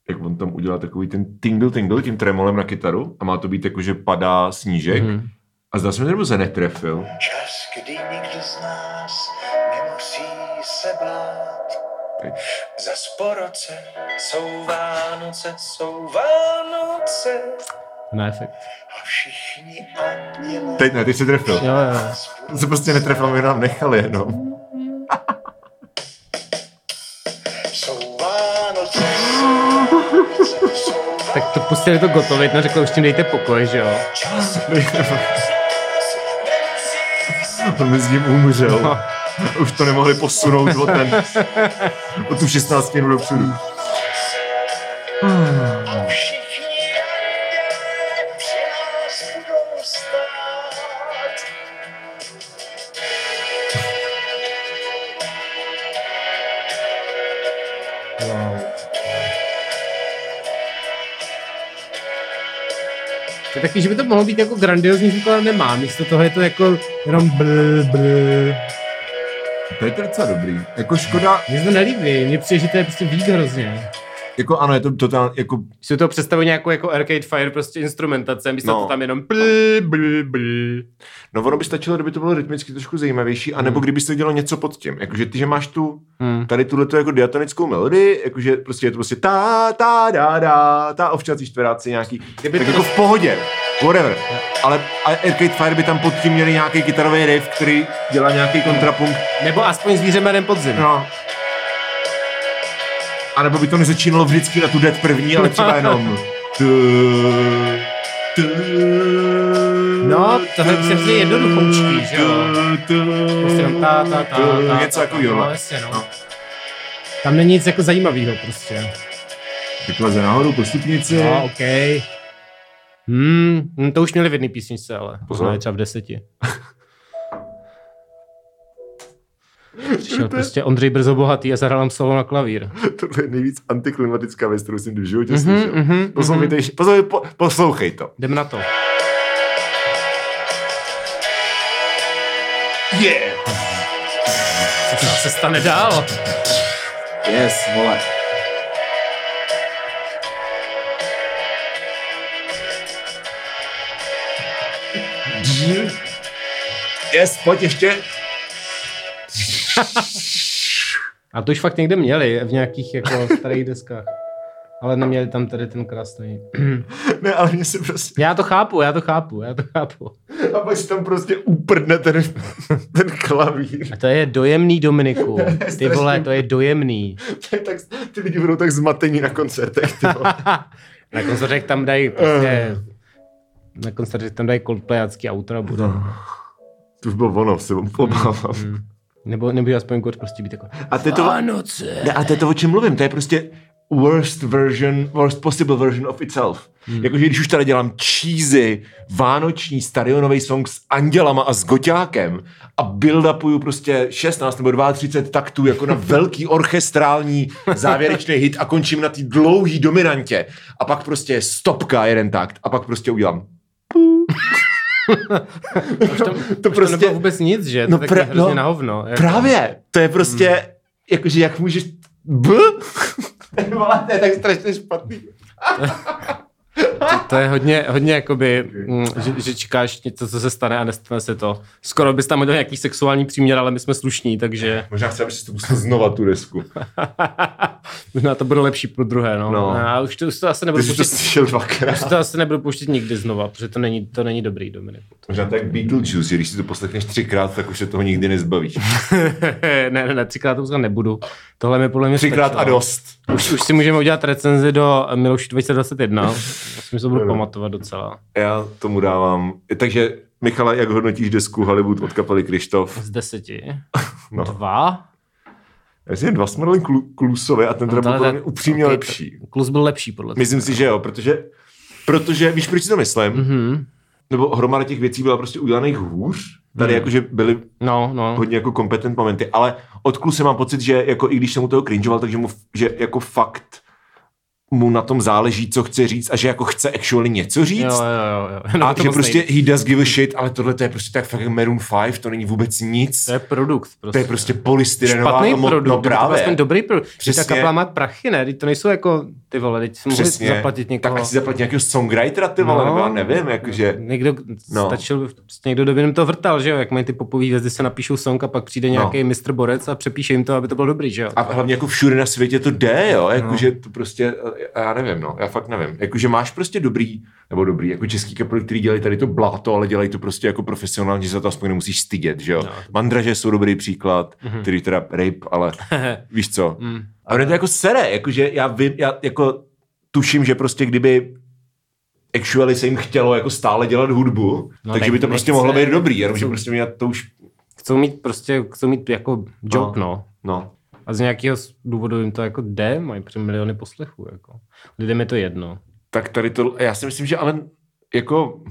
S1: jak on tam udělal takový ten tingle tingle tím tremolem na kytaru a má to být jako, že padá snížek.
S2: Mhm.
S1: A zdá se mi, nebo se netrefil.
S3: Čas, kdy nikdo z Za sporoce jsou Vánoce, jsou Vánoce.
S2: Na efekt.
S3: A všichni anděle
S1: Teď ne, teď se trefil.
S2: Jo, jo.
S1: To se prostě netrefil, my nám nechali jenom.
S3: jsou Vánoce, jsou Vánoce, jsou
S2: Tak to pustili to gotovit, no řekl, už tím dejte pokoj, že jo.
S1: On mi s ním umřel.
S2: No.
S1: Už to nemohli posunout o, ten, o tu 16 minut dopředu.
S2: Taky, že by to mohlo být jako grandiozní zvuk, ale nemá. Místo toho je to jako jenom bl, bl.
S1: To je to docela dobrý. Jako škoda,
S2: Mně se to nelíbí, mně přijde, že to je prostě víc hrozně.
S1: jako ano, je to totál, jako
S2: Si to představuji nějakou jako Arcade Fire prostě instrumentace, místo
S1: No.
S2: no. to tam jenom bl, bl, bl.
S1: No ono by stačilo, kdyby to bylo rytmicky trošku zajímavější, anebo kdyby se dělo něco pod tím. Jakože ty, že máš tu,
S2: Hmm.
S1: tady tuhle jako diatonickou melodii, jakože prostě je to prostě ta, ta, da, da, ta ovčací čtveráci nějaký,
S2: Kdyby
S1: tak
S2: to-
S1: jako v pohodě, whatever. Ale Arcade Fire by tam pod tím měli nějaký kytarový riff, který dělá nějaký kontrapunkt.
S2: Nebo aspoň zvíře jménem podzim.
S1: No. A nebo by to nezačínalo vždycky na tu dead první, ale třeba jenom
S2: No, tohle je přesně jednoduchoučký, že jo? Prostě jenom ta, ta, ta, ta,
S1: něco takového.
S2: No, jasně, no. Tam není nic jako zajímavého prostě.
S1: Takhle za nahoru po stupnici.
S2: No, OK. Hmm, hm, to už měli v jedné písničce, ale
S1: Pozor.
S2: třeba v deseti. Přišel prostě Ondřej Brzo bohatý a zahrál nám solo na klavír.
S1: Tohle je nejvíc antiklimatická věc, kterou jsem v životě
S2: Mhm,
S1: slyšel.
S2: mhm,
S1: Poslouchejte, ještě- poslouchej, po, poslouchej to.
S2: Jdem na to.
S1: Yeah!
S2: Co se stane dál?
S1: Yes, vole. Yes, pojď ještě.
S2: A to už fakt někde měli, v nějakých jako starých deskách. Ale neměli tam tady ten krásný.
S1: Ne, ale mě se prostě...
S2: Já to chápu, já to chápu, já to chápu.
S1: a pak si tam prostě uprdne ten, ten klavír.
S2: A to je dojemný, Dominiku. Ty vole, to je dojemný.
S1: To je tak, ty lidi budou tak zmatení na koncertech. Ty vole.
S2: Na koncertech tam dají prostě... Na koncertech tam dají Coldplayácký autora a bude.
S1: to už bylo ono, se obávám.
S2: Mm. Nebo, nebo aspoň kort prostě být jako
S1: A to je to,
S2: Vánoce.
S1: ne, a to je to, o čem mluvím, to je prostě worst version, worst possible version of itself. Hmm. Jakože když už tady dělám cheesy, vánoční stadionový song s andělama a s goťákem a build-upuju prostě 16 nebo 32 taktů jako na velký orchestrální závěrečný hit a končím na té dlouhý dominantě a pak prostě stopka jeden takt a pak prostě udělám
S2: Tam,
S1: to
S2: už
S1: prostě-
S2: to nebylo vůbec nic, že? To
S1: No
S2: no,
S1: pra-
S2: taky hrozně
S1: no,
S2: na hovno. Jako.
S1: Právě, to je prostě, hmm. jakože jak můžeš, b? To je tak strašně špatný.
S2: To, to je hodně, hodně jakoby, mm, že, že, čekáš něco, co se stane a nestane se to. Skoro bys tam udělal nějaký sexuální příměr, ale my jsme slušní, takže
S1: Možná chci, abys to pustil znova tu desku.
S2: možná to bude lepší pro druhé. No.
S1: No.
S2: A už to, už to asi
S1: Ty
S2: nebudu
S1: to
S2: pouštět,
S1: slyšel dvakrát.
S2: už to asi nebudu pouštět nikdy znova, protože to není, to není dobrý, Dominiku.
S1: Možná tak Beetlejuice, že když si to poslechneš třikrát, tak už se toho nikdy nezbavíš.
S2: ne, ne, ne, třikrát to nebudu. Tohle mi podle mě
S1: Třikrát a
S2: stačilo.
S1: dost.
S2: Už, už si můžeme udělat recenzi do Miloši 2021. Myslím, že to budu
S1: no.
S2: pamatovat docela.
S1: Já tomu dávám. Takže, Michala, jak hodnotíš desku Hollywood od kapely Krištof?
S2: Z deseti.
S1: No.
S2: Dva.
S1: Já si jen dva jsme dali Klu- Klusovi a ten teda byl
S2: ale
S1: podle
S2: tak-
S1: upřímně
S2: okej,
S1: lepší.
S2: Klus byl lepší, podle
S1: Myslím si, že jo, protože, protože víš, proč si to myslím?
S2: Mhm.
S1: Nebo hromada těch věcí byla prostě udělaných hůř. Tady
S2: Hmm.
S1: jakože byly
S2: No, no.
S1: hodně jako kompetent momenty, ale od Kluse mám pocit, že jako i když jsem mu toho cringeoval, takže mu, že jako fakt mu na tom záleží, co chce říct a že jako chce actually něco říct.
S2: Jo, jo, jo. jo. No,
S1: a
S2: to
S1: že prostě
S2: nejde.
S1: he does give a shit, ale tohle to je prostě tak fakt Maroon 5, to není vůbec nic.
S2: To je produkt. Prostě.
S1: to je prostě polystyrenová
S2: špatný
S1: mo-
S2: produkt.
S1: No
S2: to
S1: právě.
S2: aspoň dobrý produkt. Přesně. Ta kapela má prachy, ne? Teď to nejsou jako ty vole, teď si
S1: Přesně.
S2: zaplatit někoho.
S1: Tak ať si zaplatí nějakého songwritera, ty vole,
S2: No.
S1: nebo já nevím, jakože...
S2: Někdo,
S1: No.
S2: no. stačil, prostě někdo by jim to vrtal, že jo, jak mají ty popový hvězdy, se napíšou song a pak přijde nějaký mistr Borec a přepíše jim to, aby to bylo dobrý, že jo.
S1: A hlavně jako všude na světě to jde, jo, jakože to prostě, já nevím, no, já fakt nevím. Jakože máš prostě dobrý, nebo dobrý, jako český kapely, který dělají tady to bláto, ale dělají to prostě jako profesionálně, že za to aspoň nemusíš stydět, že jo.
S2: No.
S1: Mandraže jsou dobrý příklad,
S2: Mhm.
S1: který teda rape, ale víš co.
S2: Mm.
S1: A ono je to jako sere, jakože já vím, já jako tuším, že prostě kdyby actually se jim chtělo jako stále dělat hudbu,
S2: No,
S1: takže by to
S2: ne-
S1: prostě
S2: nechce.
S1: mohlo být dobrý, jenom že
S2: Chcou-
S1: prostě mě to už,
S2: Chcou mít prostě, chcou mít jako job, no. no.
S1: no.
S2: A z nějakého důvodu jim to jako jde, mají přes miliony poslechů, jako. Lidem je to jedno.
S1: tak tady to, já si myslím, že ale jako,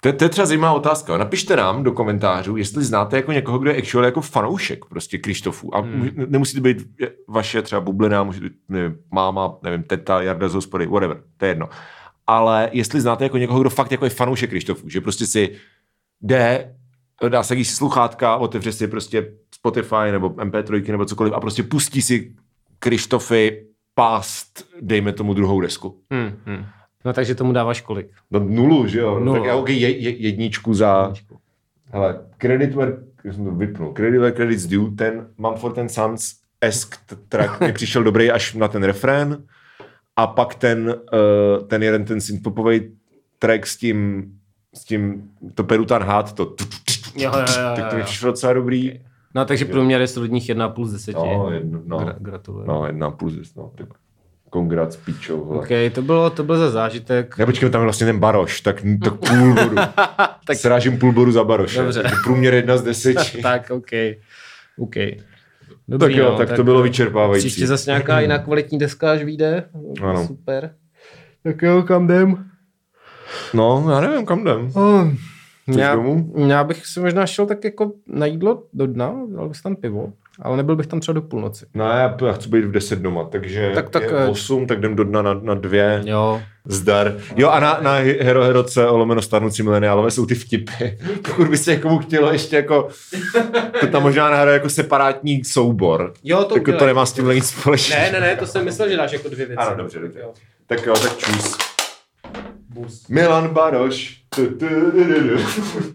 S1: to, je- to je třeba zajímavá otázka. Napište nám do komentářů, jestli znáte jako někoho, kdo je actually jako fanoušek prostě Krištofů. A hmm. nemusí to být vaše třeba bublina, může to být nevím, máma, nevím, teta, Jarda z hospody, whatever, to je jedno. Ale jestli znáte jako někoho, kdo fakt jako je fanoušek Krištofů, že prostě si jde, dá se si sluchátka, otevře si prostě Spotify nebo MP3 nebo cokoliv a prostě pustí si Krištofy pást, dejme tomu druhou desku.
S2: Hmm, hmm. No takže tomu dáváš kolik?
S1: No nulu, že jo?
S2: Nulu.
S1: Tak já okay, je, je, jedničku za... Hele, credit where... Jsem to vypnul. Credit where credit's due, ten Mumford and Sons esk track mi přišel dobrý až na ten refrén a pak ten, uh, ten jeden ten synthpopový track s tím s tím, to Perutan Hat, to
S2: Jo, jo, jo,
S1: tak to
S2: jo.
S1: mi přišlo docela dobrý.
S2: No takže průměr je solidních 1,5 z 10.
S1: No, jedno, no,
S2: Gra- gratuluju.
S1: no jedna plus, no, tak kongrats, hele.
S2: OK, to bylo, to byl za zážitek.
S1: Já počkej, tam je vlastně ten baroš, tak, tak půl bodu. tak srážím půl bodu za baroš.
S2: Dobře.
S1: Průměr jedna z deseti.
S2: tak, OK. OK.
S1: tak jo, tak, to bylo vyčerpávající.
S2: Příště zase nějaká jiná kvalitní deska, až vyjde.
S1: Ano.
S2: Super. Tak jo, kam jdem?
S1: No, já nevím, kam jdem.
S2: Oh, já,
S1: domů?
S2: já, bych si možná šel tak jako na jídlo do dna, dal bych si tam pivo, ale nebyl bych tam třeba do půlnoci.
S1: No, já, já chci být v 10 doma, takže
S2: Tak- tak,
S1: je
S2: eh,
S1: 8, tak jdem do dna na, na dvě.
S2: Jo.
S1: Zdar. Jo a na, na Hero Heroce o lomeno starnoucí mileniálové jsou ty vtipy. Pokud by se někomu chtělo ještě jako, to tam možná nahraje jako separátní soubor.
S2: Jo, to
S1: Jako to nemá s tím nic společného.
S2: Ne, ne, ne, to jsem myslel, že dáš jako dvě věci.
S1: Ano, dobře, dobře.
S2: Jo.
S1: Tak jo, tak čus. Milan Baroš.